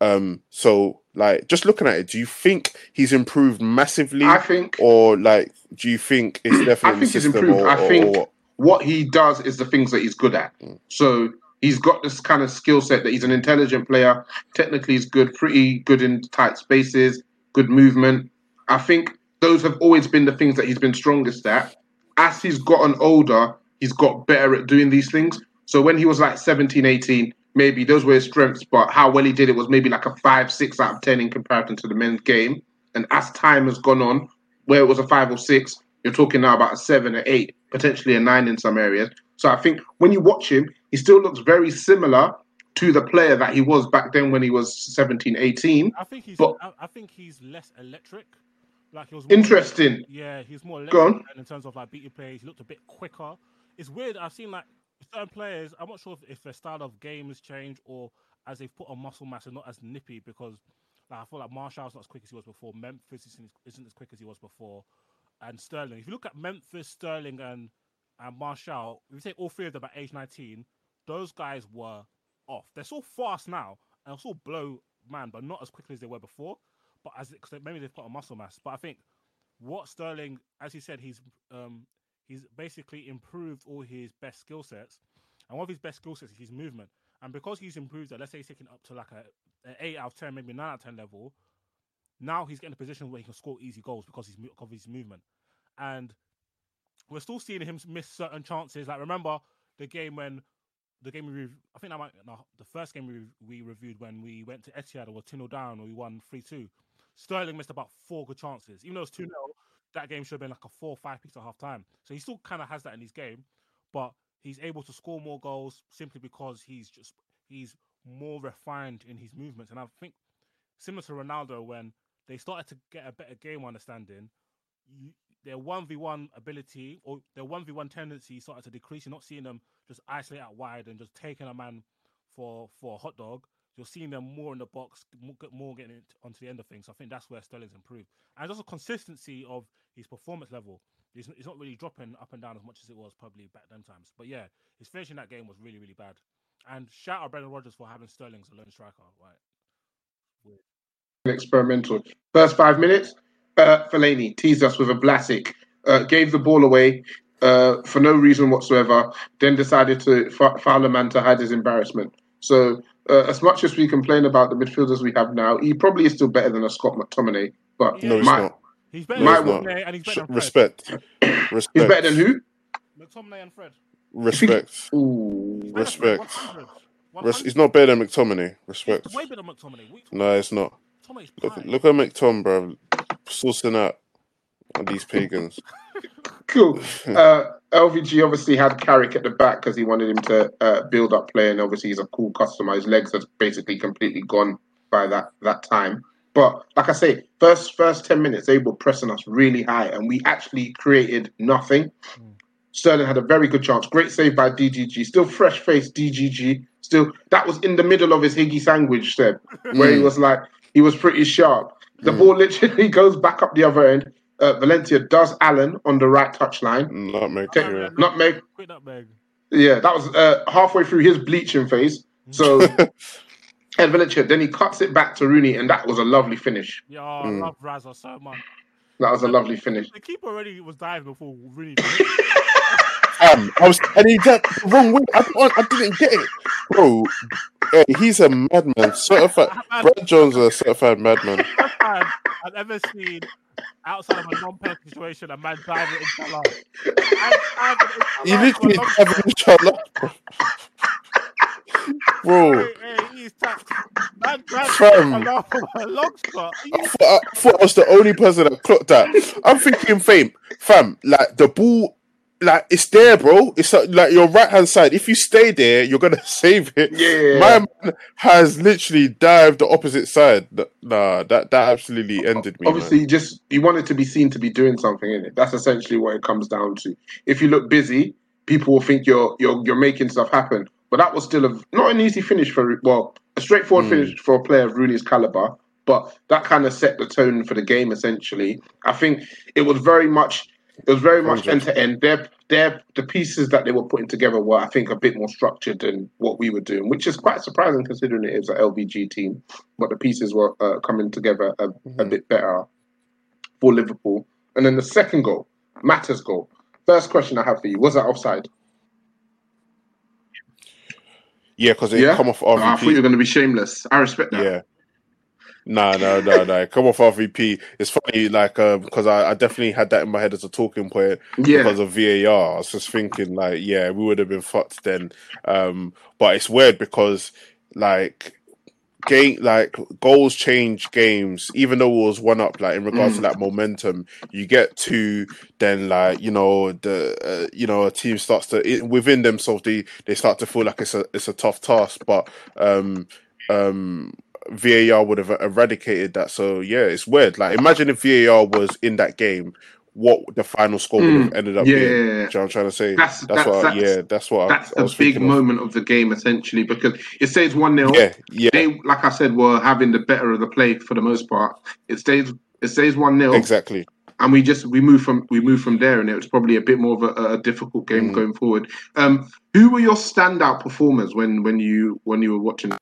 Um, so like just looking at it, do you think he's improved massively? I think, or like, do you think it's definitely? I think he's improved. Or, I think or, what he does is the things that he's good at. Mm. So he's got this kind of skill set that he's an intelligent player. Technically, he's good, pretty good in tight spaces, good movement. I think those have always been the things that he's been strongest at. As he's gotten older, he's got better at doing these things. So when he was like 17, 18, maybe those were his strengths, but how well he did it was maybe like a five, six out of 10 in comparison to the men's game. And as time has gone on, where it was a five or six, you're talking now about a seven or eight, potentially a nine in some areas. So I think when you watch him, he still looks very similar to the player that he was back then when he was 17, 18. I think he's. But I, I think he's less electric. Like he was more Interesting. Yeah, he's more Go electric on. in terms of like beating plays. He looked a bit quicker. It's weird. I've seen like certain players. I'm not sure if, if their style of game has changed or as they've put on muscle mass and not as nippy because like, I feel like Martial's not as quick as he was before. Memphis isn't, isn't as quick as he was before, and Sterling. If you look at Memphis, Sterling, and and Martial, if you take all three of them at age 19, those guys were off. They're so fast now and also blow man, but not as quickly as they were before. But as cause maybe they've put on muscle mass. But I think what Sterling, as he said, he's um he's basically improved all his best skill sets, and one of his best skill sets is his movement. And because he's improved it, let's say he's taken up to like a, a eight out of ten, maybe nine out of ten level. Now he's getting a position where he can score easy goals because he's of his movement, and we're still seeing him miss certain chances. Like remember the game when the game we I think that might no, the first game we we reviewed when we went to Etihad or 2 down and we won 3 2. Sterling missed about four good chances. Even though it's 2 0, that game should have been like a 4 5 piece at half time. So he still kind of has that in his game, but he's able to score more goals simply because he's just he's more refined in his movements. And I think similar to Ronaldo, when they started to get a better game understanding, you, their one v one ability or their one v one tendency started to decrease. You're not seeing them just isolate out wide and just taking a man for for a hot dog. You're seeing them more in the box, more, getting it onto the end of things. So I think that's where Sterling's improved, and also consistency of his performance level. He's, he's not really dropping up and down as much as it was probably back then times. But yeah, his finishing that game was really really bad. And shout out Brendan Rodgers for having Sterling as a lone striker. Right. Experimental. First five minutes, uh, Fellaini teased us with a Blasic, uh, gave the ball away uh, for no reason whatsoever, then decided to f- foul a man to hide his embarrassment. So, uh, as much as we complain about the midfielders we have now, he probably is still better than a Scott McTominay. But No, he's my- not. He's better No, than he's not. McTominay and he's better Sh- than Fred. Respect. Respect. He's better than who? McTominay and Fred. Respect. Ooh. Respect. 100. Res- he's not better than McTominay. Respect. Way better than McTominay. No, it's not. Tommy's Look, look at McTom, bro. Sourcing out on these pagans. Cool. Uh, LVG obviously had Carrick at the back because he wanted him to uh, build up play, and obviously he's a cool customer. His legs are basically completely gone by that that time. But like I say, first first ten minutes they were pressing us really high, and we actually created nothing. Sterling had a very good chance. Great save by DDG. Still fresh face DDG. Still, that was in the middle of his Higgy sandwich, Seb, where he Mm. was like, he was pretty sharp. The ball literally goes back up the other end. Uh, Valencia does Allen on the right touch line. Nutmeg. Take- yeah. Nutmeg. Quick nutmeg. Yeah, that was uh, halfway through his bleaching phase. So, Ed Valencia, then he cuts it back to Rooney, and that was a lovely finish. Yeah, I Mm. love Raza so much. That was a lovely finish. The keeper already was diving before Rooney. Um, I was, and he did the wrong way. I, I didn't get it, bro. Hey, he's a madman. Certified. Brad Jones is a certified madman. First time I've ever seen outside of a non-penalty situation a man diving into love. He literally having each other, bro. Hey, hey, he's tapped. Man Fam. into a long shot. I thought, I thought I was the only person that clocked that. I'm thinking, fame, fam, like the ball, like it's there, bro. It's uh, like your right hand side. If you stay there, you're gonna save it. Yeah. My man has literally dived the opposite side. Nah, that that absolutely ended me. Obviously, man. just you wanted to be seen to be doing something in it. That's essentially what it comes down to. If you look busy, people will think you're you're you're making stuff happen. But that was still a not an easy finish for well, a straightforward Mm. finish for a player of Rooney's caliber. But that kind of set the tone for the game. Essentially, I think it was very much it was very much end to end. Their their the pieces that they were putting together were, I think, a bit more structured than what we were doing, which is quite surprising considering it is an LVG team. But the pieces were uh, coming together a, a bit better for Liverpool. And then the second goal, Mata's goal. First question I have for you: Was that offside? Yeah, because it Yeah. come off Oh, I thought you were going to be shameless. I respect that. Yeah. Nah, no, no, no. Come off RVP. It's funny, like, um, because I, I definitely had that in my head as a talking point Yeah. because of VAR. I was just thinking, like, yeah, we would have been fucked then. Um, but it's weird because, like, game like goals change games even though it was one up like in regards mm. to that momentum you get to then like you know the uh, you know a team starts to it, within themselves they they start to feel like it's a it's a tough task but um um VAR would have eradicated that so yeah it's weird like imagine if VAR was in that game what the final score would have mm. ended up yeah, being. Yeah, yeah. You know I'm trying to say? That's, that's, that's what. That's, yeah, that's what. That's I, I the big moment of. of. the game essentially because it stays one 0 Yeah, yeah. They, like I said, were having the better of the play for the most part. It stays. It stays one 0 Exactly. And we just we move from we move from there, and it was probably a bit more of a, a difficult game mm. going forward. Um, who were your standout performers when when you when you were watching?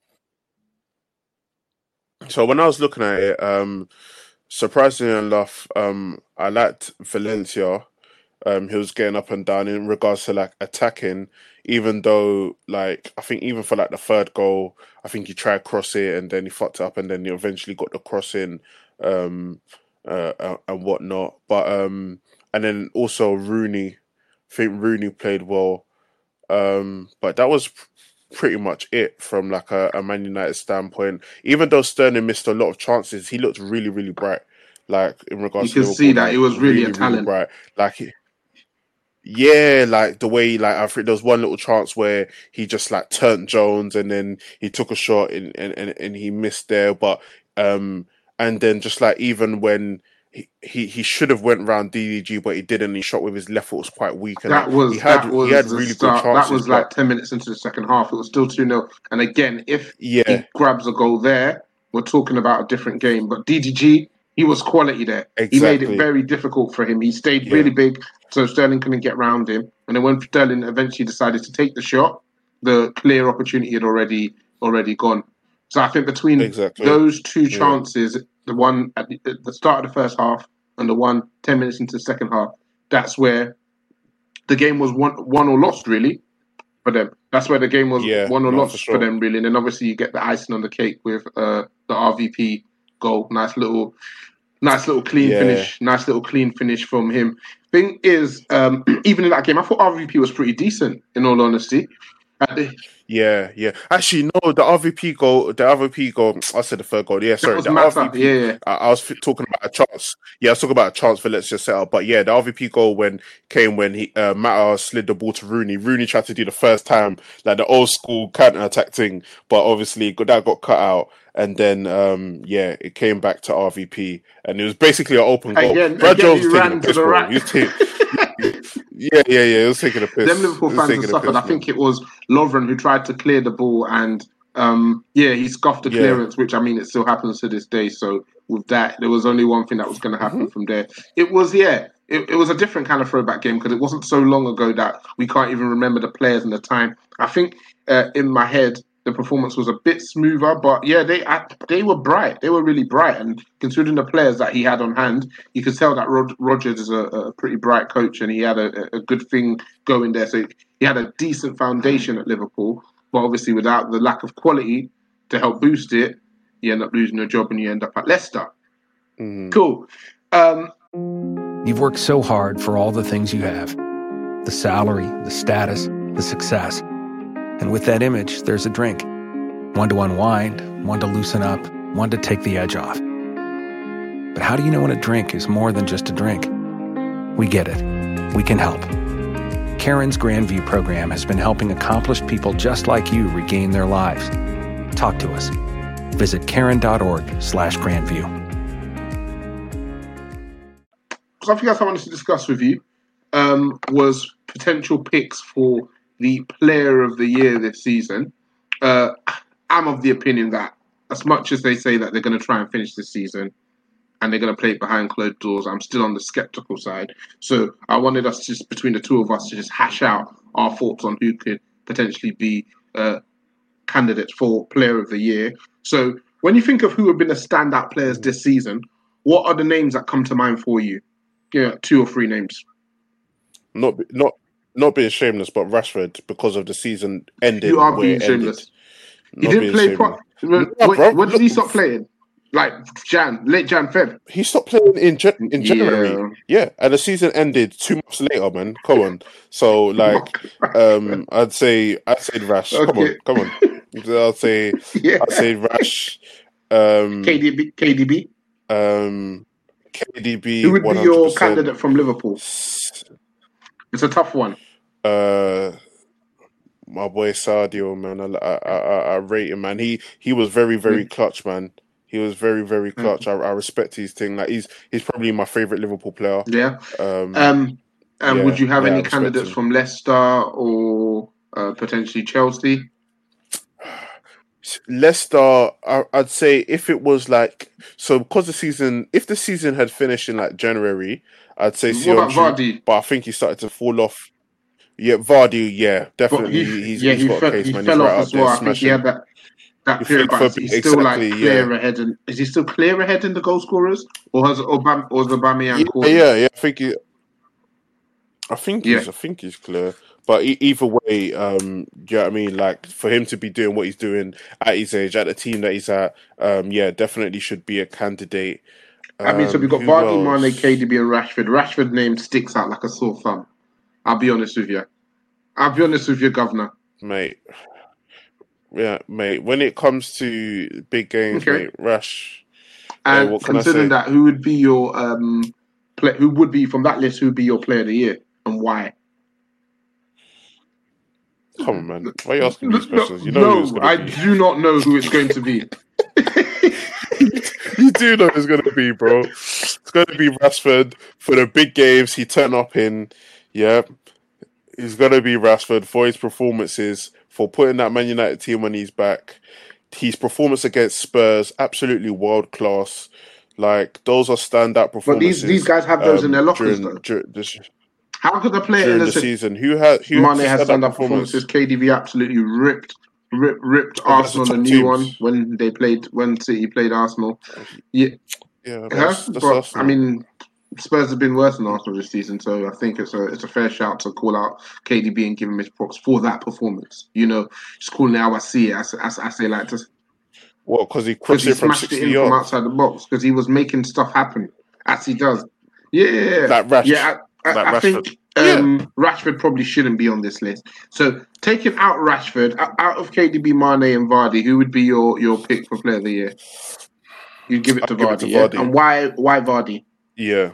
So when I was looking at it, um, surprisingly enough, um, I liked Valencia. Um, he was getting up and down in regards to like attacking, even though like I think even for like the third goal, I think he tried cross it and then he fucked up and then he eventually got the cross in, um, uh, and whatnot. But um, and then also Rooney, I think Rooney played well. Um, but that was pretty much it from like a, a Man United standpoint. Even though Sterling missed a lot of chances, he looked really, really bright. Like in regards, you can see that he was really, really a talent. Really bright. Like, yeah, like the way like I think there was one little chance where he just like turned Jones and then he took a shot and and, and, and he missed there, but um and then just like even when he, he, should have went round DDG, but he didn't. He shot with his left foot was quite weak. And that was he had that was he had really start, good chances. That was like ten minutes into the second half. It was still two 0 And again, if yeah. he grabs a goal there, we're talking about a different game. But DDG, he was quality there. Exactly. He made it very difficult for him. He stayed yeah. really big, so Sterling couldn't get round him. And then when Sterling eventually decided to take the shot, the clear opportunity had already already gone. So I think between exactly. those two chances, yeah. The one at the, at the start of the first half and the one 10 minutes into the second half, that's where the game was won, won or lost, really, for them. That's where the game was yeah, won or lost for, sure. for, them, really. And then obviously you get the icing on the cake with uh, the RVP goal. Nice little, nice little clean yeah. finish. Nice little clean finish from him. Thing is, um, even in that game, I thought RVP was pretty decent. In all honesty, yeah, yeah. Actually, no, the RVP goal, the RVP goal. I said the third goal. Yeah, sorry, the RVP. Yeah, yeah. I, I, was talking about a chance. Yeah, I was talking about a chance for let's just set up. But yeah, the RVP goal when came when he uh, Mata slid the ball to Rooney. Rooney tried to do the first time like the old school counter attack thing, but obviously that got cut out. And then, um, yeah, it came back to RVP, and it was basically an open goal. Again, Brad again, Jones taking a piss, bro. He was taking, yeah, yeah, yeah. It was taking a piss. Them Liverpool fans have suffered. Piss, I think it was Lovren who tried to clear the ball, and um, yeah, he scuffed the yeah. clearance, which I mean, it still happens to this day. So with that, there was only one thing that was going to happen mm-hmm. from there. It was yeah. It, it was a different kind of throwback game because it wasn't so long ago that we can't even remember the players and the time. I think uh, in my head, the performance was a bit smoother, but yeah, they they were bright. They were really bright, and considering the players that he had on hand, you could tell that Rod, Rodgers is a, a, pretty bright coach, and he had a, a, good thing going there. So he had a decent foundation at Liverpool, but obviously without the lack of quality to help boost it, you end up losing your job and you end up at Leicester. Mm. Cool. Um, You've worked so hard for all the things you have: the salary, the status, the success. And with that image, there's a drink. One to unwind, one to loosen up, one to take the edge off. But how do you know when a drink is more than just a drink? We get it. We can help. Caron's Grandview program has been helping accomplished people just like you regain their lives. Talk to us. Visit caron.org slash grandview. Something else I wanted to discuss with you um, was potential picks for the player of the year this season. Uh, I'm of the opinion that as much as they say that they're going to try and finish this season and they're going to play it behind closed doors, I'm still on the skeptical side. So I wanted us just between the two of us to just hash out our thoughts on who could potentially be uh, candidates for player of the year. So when you think of who have been the standout players this season, what are the names that come to mind for you? Yeah, two or three names. Not not not being shameless, but Rashford because of the season ending. You are being shameless. He didn't play. Pro- no, bro, when did he stop playing? Like Jan, late Jan, Feb. He stopped playing in Jan- in January. Yeah. yeah. and the season ended two months later, man. Come on. So like, um, I'd say I'd say Rash. Okay. Come on, come on. I'd say Yeah. I'll say Rash. Um, KDB, KDB. um, KDB. Who would be your 100%. candidate from Liverpool? It's a tough one. Uh, my boy Sadio, man, I, I, I, I rate him, man. He he was very, very clutch, man. He was very, very clutch. I, I respect his thing. Like he's he's probably my favorite Liverpool player. Yeah. Um, Um, and yeah, would you have yeah, any candidates him. from Leicester or uh, potentially Chelsea? Leicester, I, I'd say if it was like so because the season, if the season had finished in like January, I'd say What about Vardy? but I think he started to fall off. Yeah, Vardy, yeah, definitely. he, he's, yeah, he's he, got fell, a case, he man. fell he's off right as up there well. I think he had that that period, but for- he's still like clear yeah. ahead. And is he still clear ahead in the goal scorers, or has Obama or has Aubameyang Yeah, caught yeah, yeah. I think he, I think Yeah. he's, I think he's clear. But either way, um, do you know what I mean? Like for him to be doing what he's doing at his age, at the team that he's at, um, yeah, definitely should be a candidate. I mean, so Um, we've got Vardy, else? Mane, KDB, and Rashford. Rashford name sticks out like a sore thumb. I'll be honest with you. I'll be honest with you, Governor. mate. Yeah, mate. When it comes to big games, Okay. mate, Rash. And I considering that, who would be your um, play, who would be from that list? Who would be your player of the year and why? Come on, man. Why are you asking these No, questions? You know no, I be. do not know who it's going to be. you do know who it's gonna be, bro. It's gonna be Rashford for the big games he turned up in. Yeah, he's gonna be Rashford for his performances, for putting that Man United team on his back. His performance against Spurs, absolutely world class. Like those are standout performances. But these these guys have those in their um, lockers, during, though. during, this, How could a player during in the the season. Who had who Mane had has standout performances. KDB absolutely ripped, ripped, ripped the Arsenal, the top new teams. one when they played when City played Arsenal. Yeah, Yeah, huh? that's, that's but I mean, Spurs have been worse than Arsenal this season, so I think it's a it's a fair shout to call out KDB and give him his props for that performance. You know, just calling it how I see it, as they like to, Well, Because he crossed it from smashed it sixty in from outside the box because he was making stuff happen as he does. Yeah, Like Rash- yeah. I, I, I Rashford. think um, Rashford probably shouldn't be on this list. So taking out Rashford, out of KDB, Mane, and Vardy, who would be your your pick for Player of the Year? You'd give it to I'd give Vardy, it to yeah? Vardy. And why why Vardy? Yeah.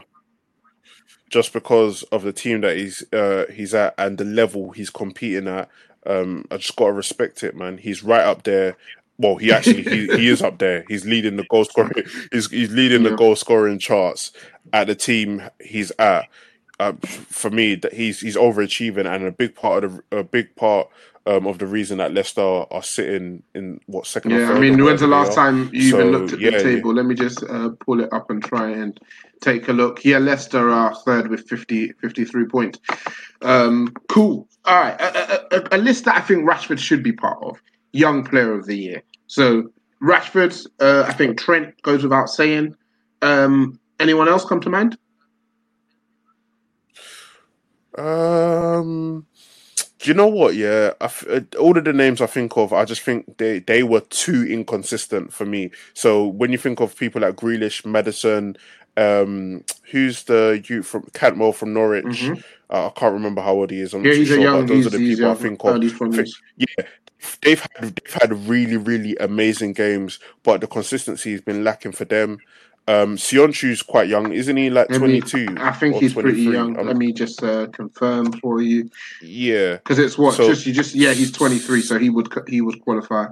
Just because of the team that he's uh, he's at and the level he's competing at, um, I just gotta respect it, man. He's right up there. Well, he actually he, he is up there. He's leading the goal scoring. He's he's leading the goal scoring charts at the team he's at. Uh, for me, that he's he's overachieving, and a big part of the a big part um, of the reason that Leicester are sitting in what second Yeah. I mean, when's the last time you even looked at yeah, the yeah. table? Let me just uh, pull it up and try and take a look. Yeah, Leicester are third with 50, 53 points. Um, cool. All right, a, a, a, a list that I think Rashford should be part of. Young Player of the Year. So Rashford, uh, I think Trent goes without saying. Um, anyone else come to mind? Um, do you know what? Yeah, I f- uh, all of the names I think of, I just think they they were too inconsistent for me. So when you think of people like Grealish, Maddison, um, who's the youth from Cantwell from Norwich? Uh, I can't remember how old he is. I'm Mm-hmm. Yeah, he's a sure, young- but those are the people I think of. Think- yeah, they've had they've had really really amazing games, but the consistency has been lacking for them. Um, Söyüncü's quite young, isn't he? Like twenty two. I think he's pretty young. Let me just uh, confirm for you. Yeah, Because it's what So- just you just yeah he's twenty three, so he would he would qualify.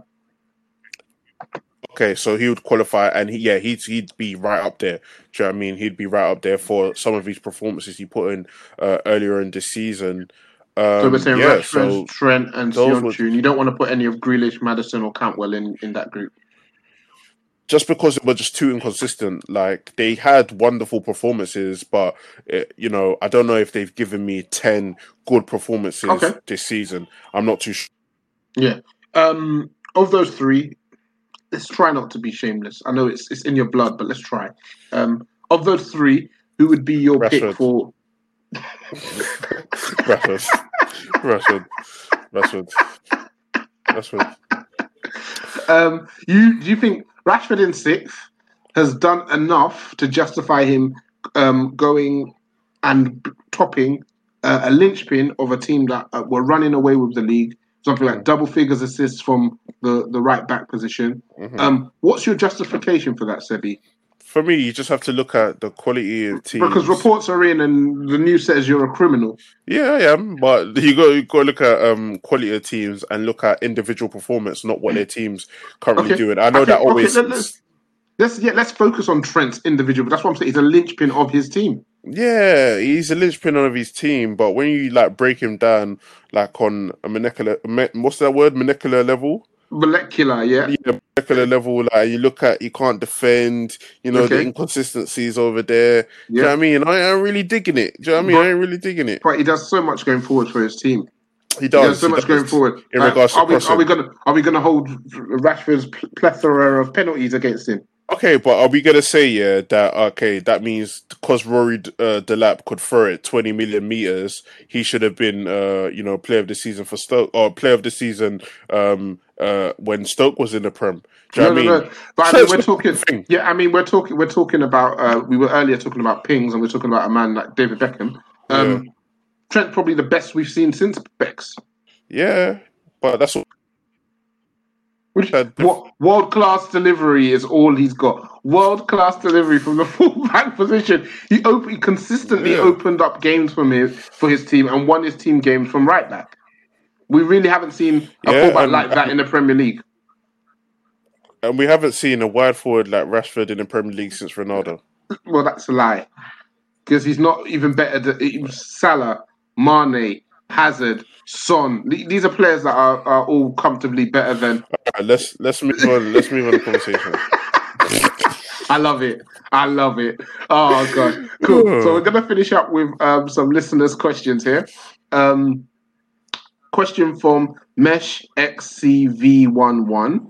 Okay, so he would qualify, and he, yeah, he'd he'd be right up there. Do you know what I mean? He'd be right up there for some of his performances he put in uh, earlier in the season. Um, so we're saying yeah, Rashford, so Trent, and Sionchu. would- You don't want to put any of Grealish, Maddison, or Cantwell in in that group. Just because they were just too inconsistent, like they had wonderful performances, but it, you know, I don't know if they've given me ten good performances Okay. this season. I'm not too sure. Yeah. Um, of those three, let's try not to be shameless. I know it's it's in your blood, but let's try. Um, of those three, who would be your pick for? Rashford, Rashford, Rashford, Rashford. Um, you do you think Rashford in sixth has done enough to justify him um, going and topping uh, a linchpin of a team that uh, were running away with the league? Something like double figures assists from the, the right back position. Mhm. Um, what's your justification for that, Sebby? For me, you just have to look at the quality of teams. Because reports are in, and the news says you're a criminal. Yeah, I am, but you got you got to look at um, quality of teams and look at individual performance, not what their teams currently Okay. doing. I know Okay, that okay, always. let- let's- Let's yeah, let's focus on Trent's individual. That's what I'm saying. He's a linchpin of his team. Yeah, he's a linchpin of his team, but when you like break him down, like on a molecular, what's that word? Molecular level. Molecular, yeah. Yeah, molecular level. Like you look at, you can't defend. You know the inconsistencies over there. Do you know Yeah. what I mean? I ain't really digging it. Do you know what I mean? But- I ain't really digging it. But he does so much going forward for his team. He does. so he much does. going forward. in Like, regards to are we, are we gonna are we gonna hold Rashford's plethora of penalties against him? Okay, but are we gonna say yeah that okay that means because Rory uh, Delap could throw it twenty million meters, he should have been uh you know player of the season for Stoke or player of the season um uh when Stoke was in the Prem. Do you know no, what no, I mean? no. But I mean, we're talking. Yeah, I mean, we're talking. We're talking about. Uh, we were earlier talking about pings, and we're talking about a man like David Beckham. Um, Trent probably the best we've seen since Becks. Yeah, but that's what. What world class delivery is all he's got. World class delivery from the full back position. He, op- he consistently Yeah. opened up games for me for his team and won his team games from right back. We really haven't seen a Yeah, fullback and- like that in the Premier League. And we haven't seen a wide forward like Rashford in the Premier League since Ronaldo. Well, that's a lie. Because he's not even better than Salah, Mane, Hazard, Son. These are players that are, are all comfortably better than. Let's let's move on. Let's move on the conversation. I love it. I love it. Oh god, cool. So we're gonna finish up with um, some listeners' questions here. Um, question from Mesh XCV11.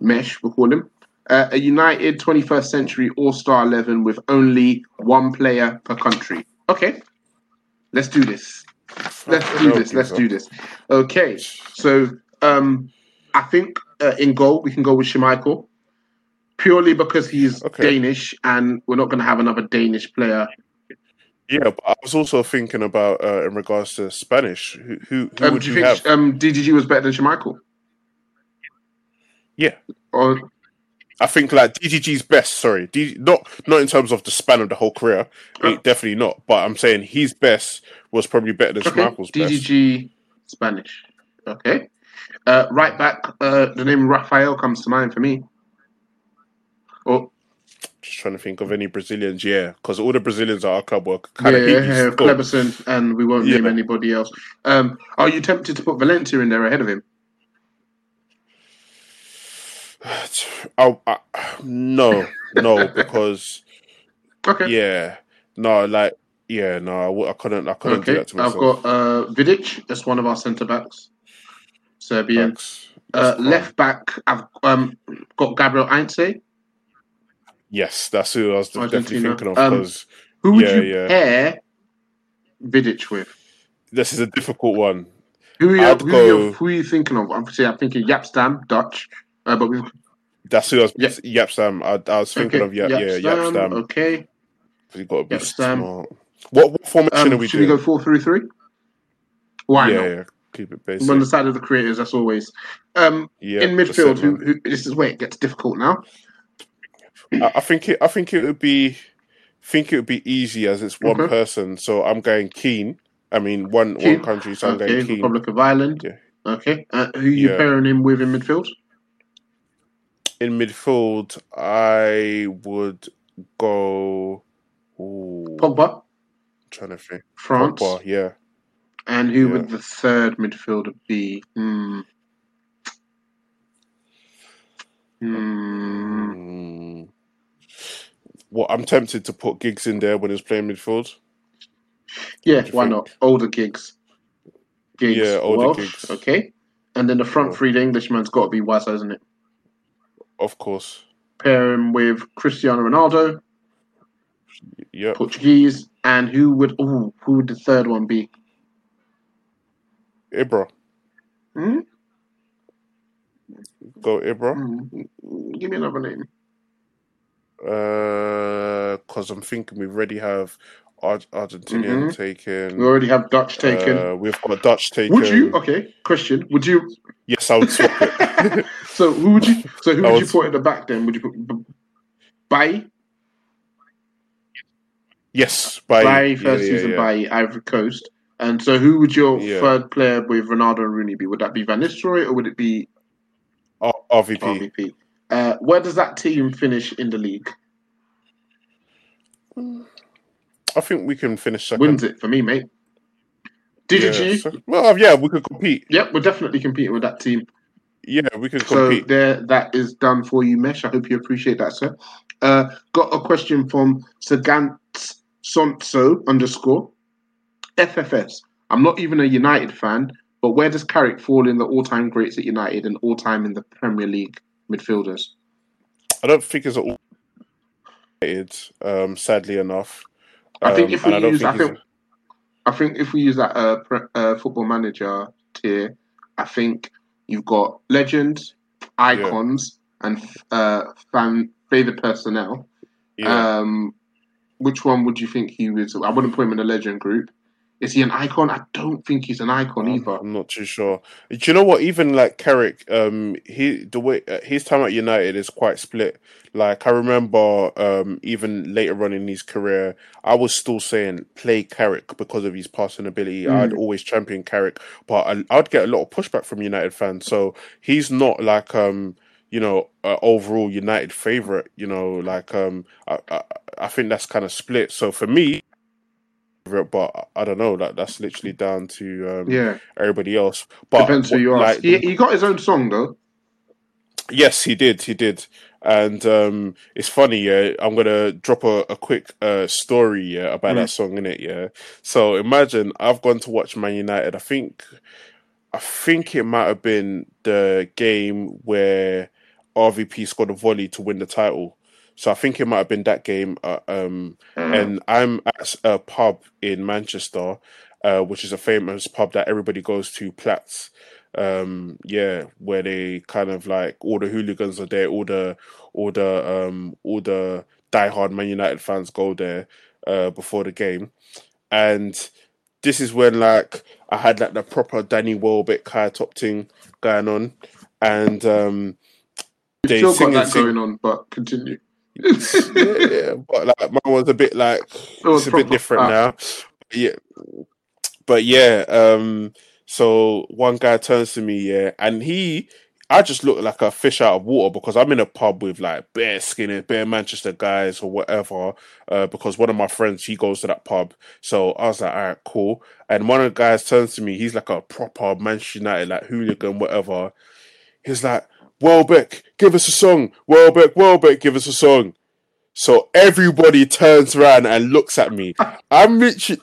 Mesh, we'll call him. Uh, a United 21st century All Star 11 with only one player per country. Okay, let's do this. Let's do this. Let's do this. Okay, so um, I think uh, in goal we can go with Schmeichel purely because he's Danish and we're not going to have another Danish player. Yeah, but I was also thinking about uh, in regards to Spanish. Who who, who Um, would do you you think have? um, DDG was better than Schmeichel? Yeah. Or I think like DDG's best. Sorry, D, not not in terms of the span of the whole career. It, definitely not. But I'm saying his best was probably better than okay, Schmeichel's best. DDG Spanish. Okay. Uh, right back, uh, the name Rafael comes to mind for me. Oh, Just trying to think of any Brazilians. Yeah, because all the Brazilians at our club were yeah, yeah, yeah, Cleberson, and we won't name anybody else. Um, are you tempted to put Valencia in there ahead of him? I, I, no, no, because okay, yeah, no, like yeah, no, I, I couldn't, I couldn't do that to myself. I've got uh, Vidic. That's one of our centre backs, Serbian. Uh, left back, I've um, got Gabriel Heinze. Yes, that's who I was definitely thinking of. Um, Who would yeah, you yeah, pair Vidic with? this is a difficult one. Who are you, who, are go- you, who are you thinking of? Obviously, I'm thinking Jaap Stam, Dutch. Uh, but we've That's who I was. Jaap Stam. I, I was thinking okay, of Jaap, yeah, Jaap Stam, Yapstam. Okay. You got to be Jaap Stam. smart. What, what formation Um, are we should we doing? go four three three? Why yeah, not? yeah, keep it basic. On the side of the creators, as always. Um, Yeah, in midfield, who, who, this is where it gets difficult now. I, think it. I think it would be. Think it would be easy as it's one Okay. person. So I'm going Keane. I mean, one Keane? one country. So I'm okay, going Keane. Republic of Ireland. Yeah. Okay. Uh, who you Yeah. pairing him with in midfield? In midfield, I would go. Ooh, Pogba. trying to think. France. Pogba, yeah. And who Yeah. would the third midfielder be? Hmm. Hmm. Mm. Well, I'm tempted to put Giggs in there when he's playing midfield. Yeah, why think? not? Older Giggs. Giggs. Yeah, older Welsh, Giggs. Okay. And then the front three, the Englishman's got to be Wazza, isn't it? Of course. Pair him with Cristiano Ronaldo, Yeah. Portuguese, and who would ooh, who would the third one be? Ibra. Hmm? Go Ibra. Hmm. Give me another name. Because I'm thinking we already have Ar- Argentinian Mhm. taken. We already have Dutch taken. Uh, we've got Dutch taken. would you? Okay, Christian. Would you? Yes, I would swap it. So who would you? So who I would you put at the back then? Would you put B- Bailly? yes, by Bailly first season Bailly, Ivory Coast. And so who would your Yeah. third player with Ronaldo and Rooney be? Would that be Van Nistelrooy or would it be R- RVP. RVP? Uh, where does that team finish in the league? I think we can finish second. Wins it for me, mate. Did Yeah, you? so- well, yeah, we could compete. Yep, we're definitely competing with that team. Yeah, we can compete. So there, that is done for you, Mesh. I hope you appreciate that, sir. Uh, got a question from Sagant Sonso underscore FFS. I'm not even a United fan, but where does Carrick fall in the all-time greats at United and all-time in the Premier League midfielders? I don't think it's all um, sadly enough. I think Um, if we and I use, I he's- think, I think if we use that uh, uh, football manager tier, I think you've got legends, icons, and uh, fan favorite personnel. Yeah. Um, which one would you think he was? I wouldn't put him in the legend group. Is he an icon? I don't think he's an icon either. I'm not too sure. Do you know what? Even like Carrick, um, he the way uh, his time at United is quite split. Like I remember, um, even later on in his career, I was still saying play Carrick because of his passing ability. Mm. I'd always champion Carrick, but I, I'd get a lot of pushback from United fans. So he's not like um, you know, uh, overall United favorite. You know, like um, I I, I think that's kind of split. So for me. But I don't know. Like that's literally down to um, Yeah. everybody else. But Depends who you ask. like, he, he got his own song though. Yes, he did. He did. And um, it's funny, yeah. I'm gonna drop a, a quick uh, story, yeah, about Mm. that song in it, yeah. So imagine I've gone to watch Man United. I think, I think it might have been the game where RVP scored a volley to win the title. So I think it might have been that game. Uh, um, and I'm at a pub in Manchester, uh, which is a famous pub that everybody goes to, Platts um yeah where they kind of like all the hooligans are there all the all the um all the diehard man united fans go there uh before the game and this is when like i had like the proper danny welbeck high top thing going on and um You've they still sing got that sing going on, but continue. Yeah, yeah, but like mine was a bit like was it's a bit different now. Yeah, but yeah. Um, so one guy turns to me, yeah, and he, I just look like a fish out of water because I'm in a pub with like bare skinny, bare Manchester guys or whatever. Uh, because one of my friends he goes to that pub, so I was like, all right, cool. And one of the guys turns to me, he's like a proper Manchester United like hooligan, whatever. He's like, Welbeck, give us a song. Welbeck, Welbeck, give us a song. So everybody turns around and looks at me. I'm literally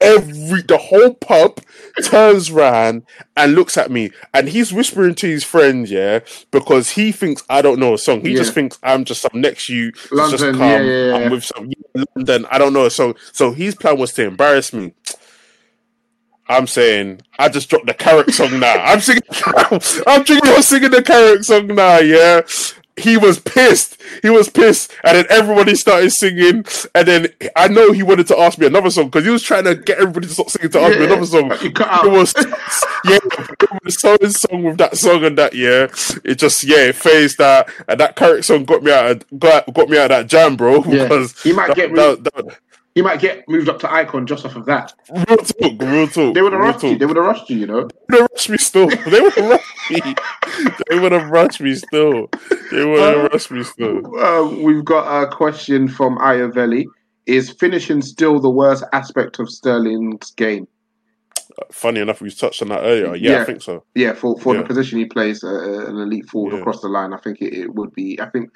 every the whole pub turns around and looks at me, and he's whispering to his friend, yeah, because he thinks I don't know a song. He just thinks I'm just some next you, that's just London, come. yeah, yeah, yeah. I'm with some yeah, London. I don't know a song. So his plan was to embarrass me. I'm saying I just dropped the Carrick song now. I'm singing. I'm thinking singing the Carrick song now. Yeah, he was pissed. He was pissed, and then everybody started singing. And then I know he wanted to ask me another song because he was trying to get everybody to stop singing to ask me another song. but cut out. It was yeah, it was so song with that song and that. Yeah, it just yeah, it phased that, and that Carrick song got me out. Of, got got me out of that jam, bro. Yeah. Because He might that- get that- that- He might get moved up to icon just off of that. real talk, real talk. They would have rushed you. They would have rushed you. You know. They would have rushed me still. They would have rushed me. They would have rushed me still. They would have rushed me still. Uh, we've got a question from Iavelli. Is finishing still the worst aspect of Sterling's game? Funny enough, we touched on that earlier. Yeah, Yeah. I think so. Yeah, for, for Yeah. the position he plays, uh, an elite forward Yeah. across the line, I think it, it would be. I think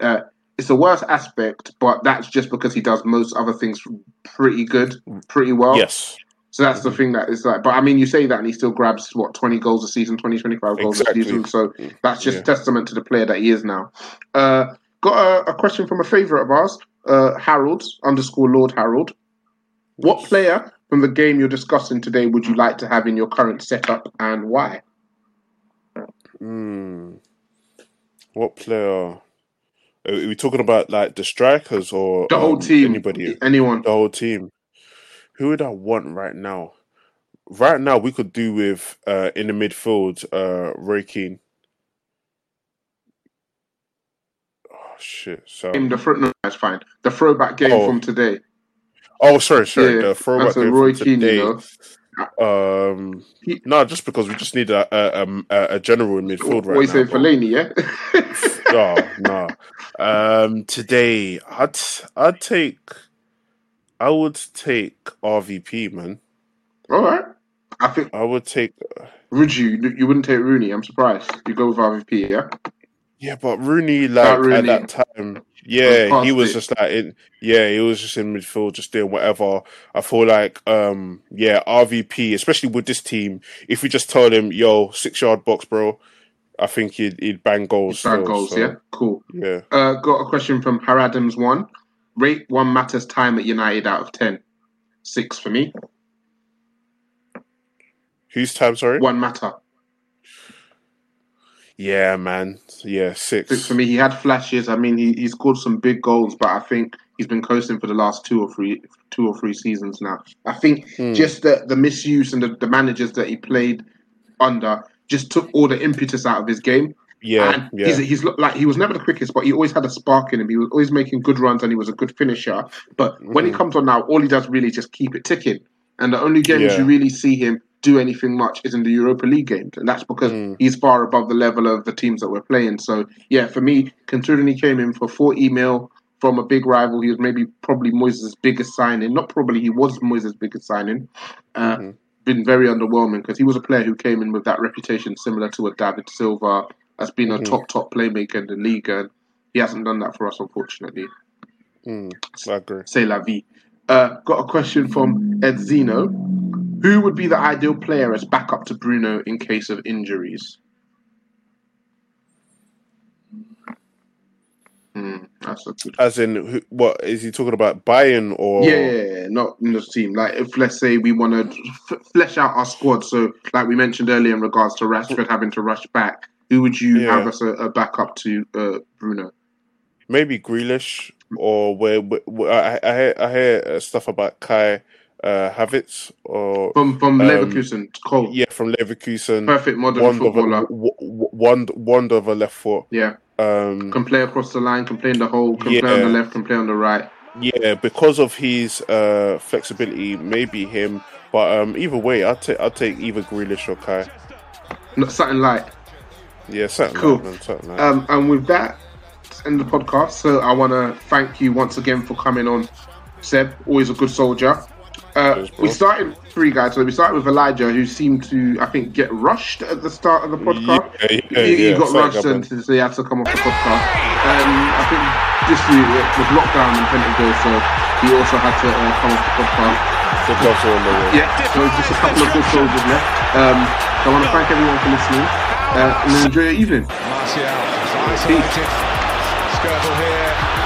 uh, it's the worst aspect, but that's just because he does most other things pretty good, pretty well. Yes. So that's the thing that is like, but I mean, you say that and he still grabs what, 20 goals a season, 20, 25 goals Exactly. a season. So that's just Yeah. testament to the player that he is now. Uh, got a, a question from a favourite of ours, uh, Harold, underscore Lord Harold. What player from the game you're discussing today would you like to have in your current setup and why? Hmm. What player? Are we talking about like the strikers or The whole um, team. Anybody? Anyone. The whole team. Who would I want right now? Right now, we could do with uh, in the midfield, uh, Roy Keane. Oh shit! So In the front, no, that's fine. The throwback game Oh. from today. Oh, sorry, sorry. Yeah, the throwback that's a game Roy from Keane, you today. know. Um, no, just because we just need a a, a, a general in midfield What right you now. saying, bro. Fellaini? Yeah. oh no. Um, today, I'd I'd take. I would take RVP, man. All right. I think I would take. would you? You wouldn't take Rooney. I'm surprised. You go with RVP, yeah. Yeah, but Rooney, like at that time, yeah, he was it. just like in. Yeah, he was just in midfield, just doing whatever. I feel like, um, yeah, RVP, especially with this team, if we just told him, "Yo, six yard box, bro," I think he'd he'd bang goals. Bad still, goals, so, yeah. Cool. yeah. Uh, got a question from Har Adams. One, rate Juan Mata's time at United out of ten. Six for me. Whose time? Sorry. Juan Mata. Yeah, man. Yeah, six. Six for me. He had flashes. I mean, he, he scored some big goals, but I think he's been coasting for the last two or three two or three seasons now. I think Hmm. just the the misuse and the, the managers that he played under just took all the impetus out of his game. Yeah, and yeah. he's, he's like he was never the quickest, but he always had a spark in him. He was always making good runs and he was a good finisher. But when he Mhm. comes on now, all he does really is just keep it ticking. And the only games Yeah. you really see him do anything much is in the Europa League games, and that's because Mm. he's far above the level of the teams that we're playing. So yeah, for me, considering he came in for 40 mil from a big rival, he was maybe probably Moyes' biggest signing. Not probably, he was Moyes' biggest signing. Uh, Mm-hmm. Been very underwhelming because he was a player who came in with that reputation similar to a David Silva as being a Mhm. top top playmaker in the league, and he hasn't done that for us, unfortunately. Mm, I agree. Say la vie. Uh, got a question from Ed Zeno. Who would be the ideal player as backup to Bruno in case of injuries? Hmm, that's a good. As in, who, what is he talking about? Buying or Yeah, not in the team. Like if let's say we want to f- flesh out our squad, so like we mentioned earlier in regards to Rashford having to rush back, who would you Yeah. have as a, a backup to uh, Bruno? maybe Grealish or where, where, I, I hear I hear uh, stuff about Kai uh, Havertz or From from um, Leverkusen, Cole. Yeah, from Leverkusen. Perfect modern Wand of a- footballer. w- w- Wand wand of a left foot. Yeah, Um, can play across the line, can play in the hole, can play on the left, can play on the right. yeah, because of his uh, flexibility, maybe him. But um, either way, I'll take I'll take either Grealish or Kai. Not something like. Yeah, something Cool. like that, something like Um, and with that, end the podcast. So I want to thank you once again for coming on, Seb. Always a good soldier. Uh, we started three guys. So we started with Elijah, who seemed to, I think, get rushed at the start of the podcast. Yeah, yeah, he, he yeah, got rushed and so he had to come off the podcast. Um, I think this year it was lockdown in Pentonville, so he also had to uh, come off the podcast. The gloves are on the way. Yeah, so it's just a couple of good soldiers left. Um, so I want to thank everyone for listening uh, and enjoy your evening. Martial, isolated. Skirtle here.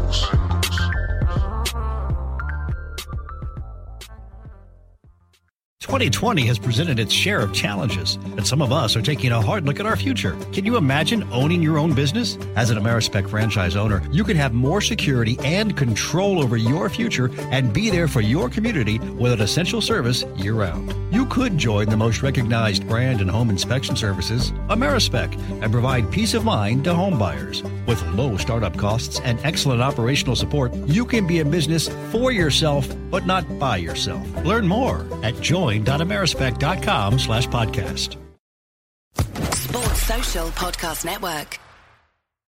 2020 has presented its share of challenges, and some of us are taking a hard look at our future. Can you imagine owning your own business? As an Amerispec franchise owner, you can have more security and control over your future and be there for your community with an essential service year round. You could join the most recognized brand in home inspection services, Amerispec, and provide peace of mind to home buyers. With low startup costs and excellent operational support, you can be a business for yourself, but not by yourself. Learn more at join.amerispec.com slash podcast. Sports Social Podcast Network.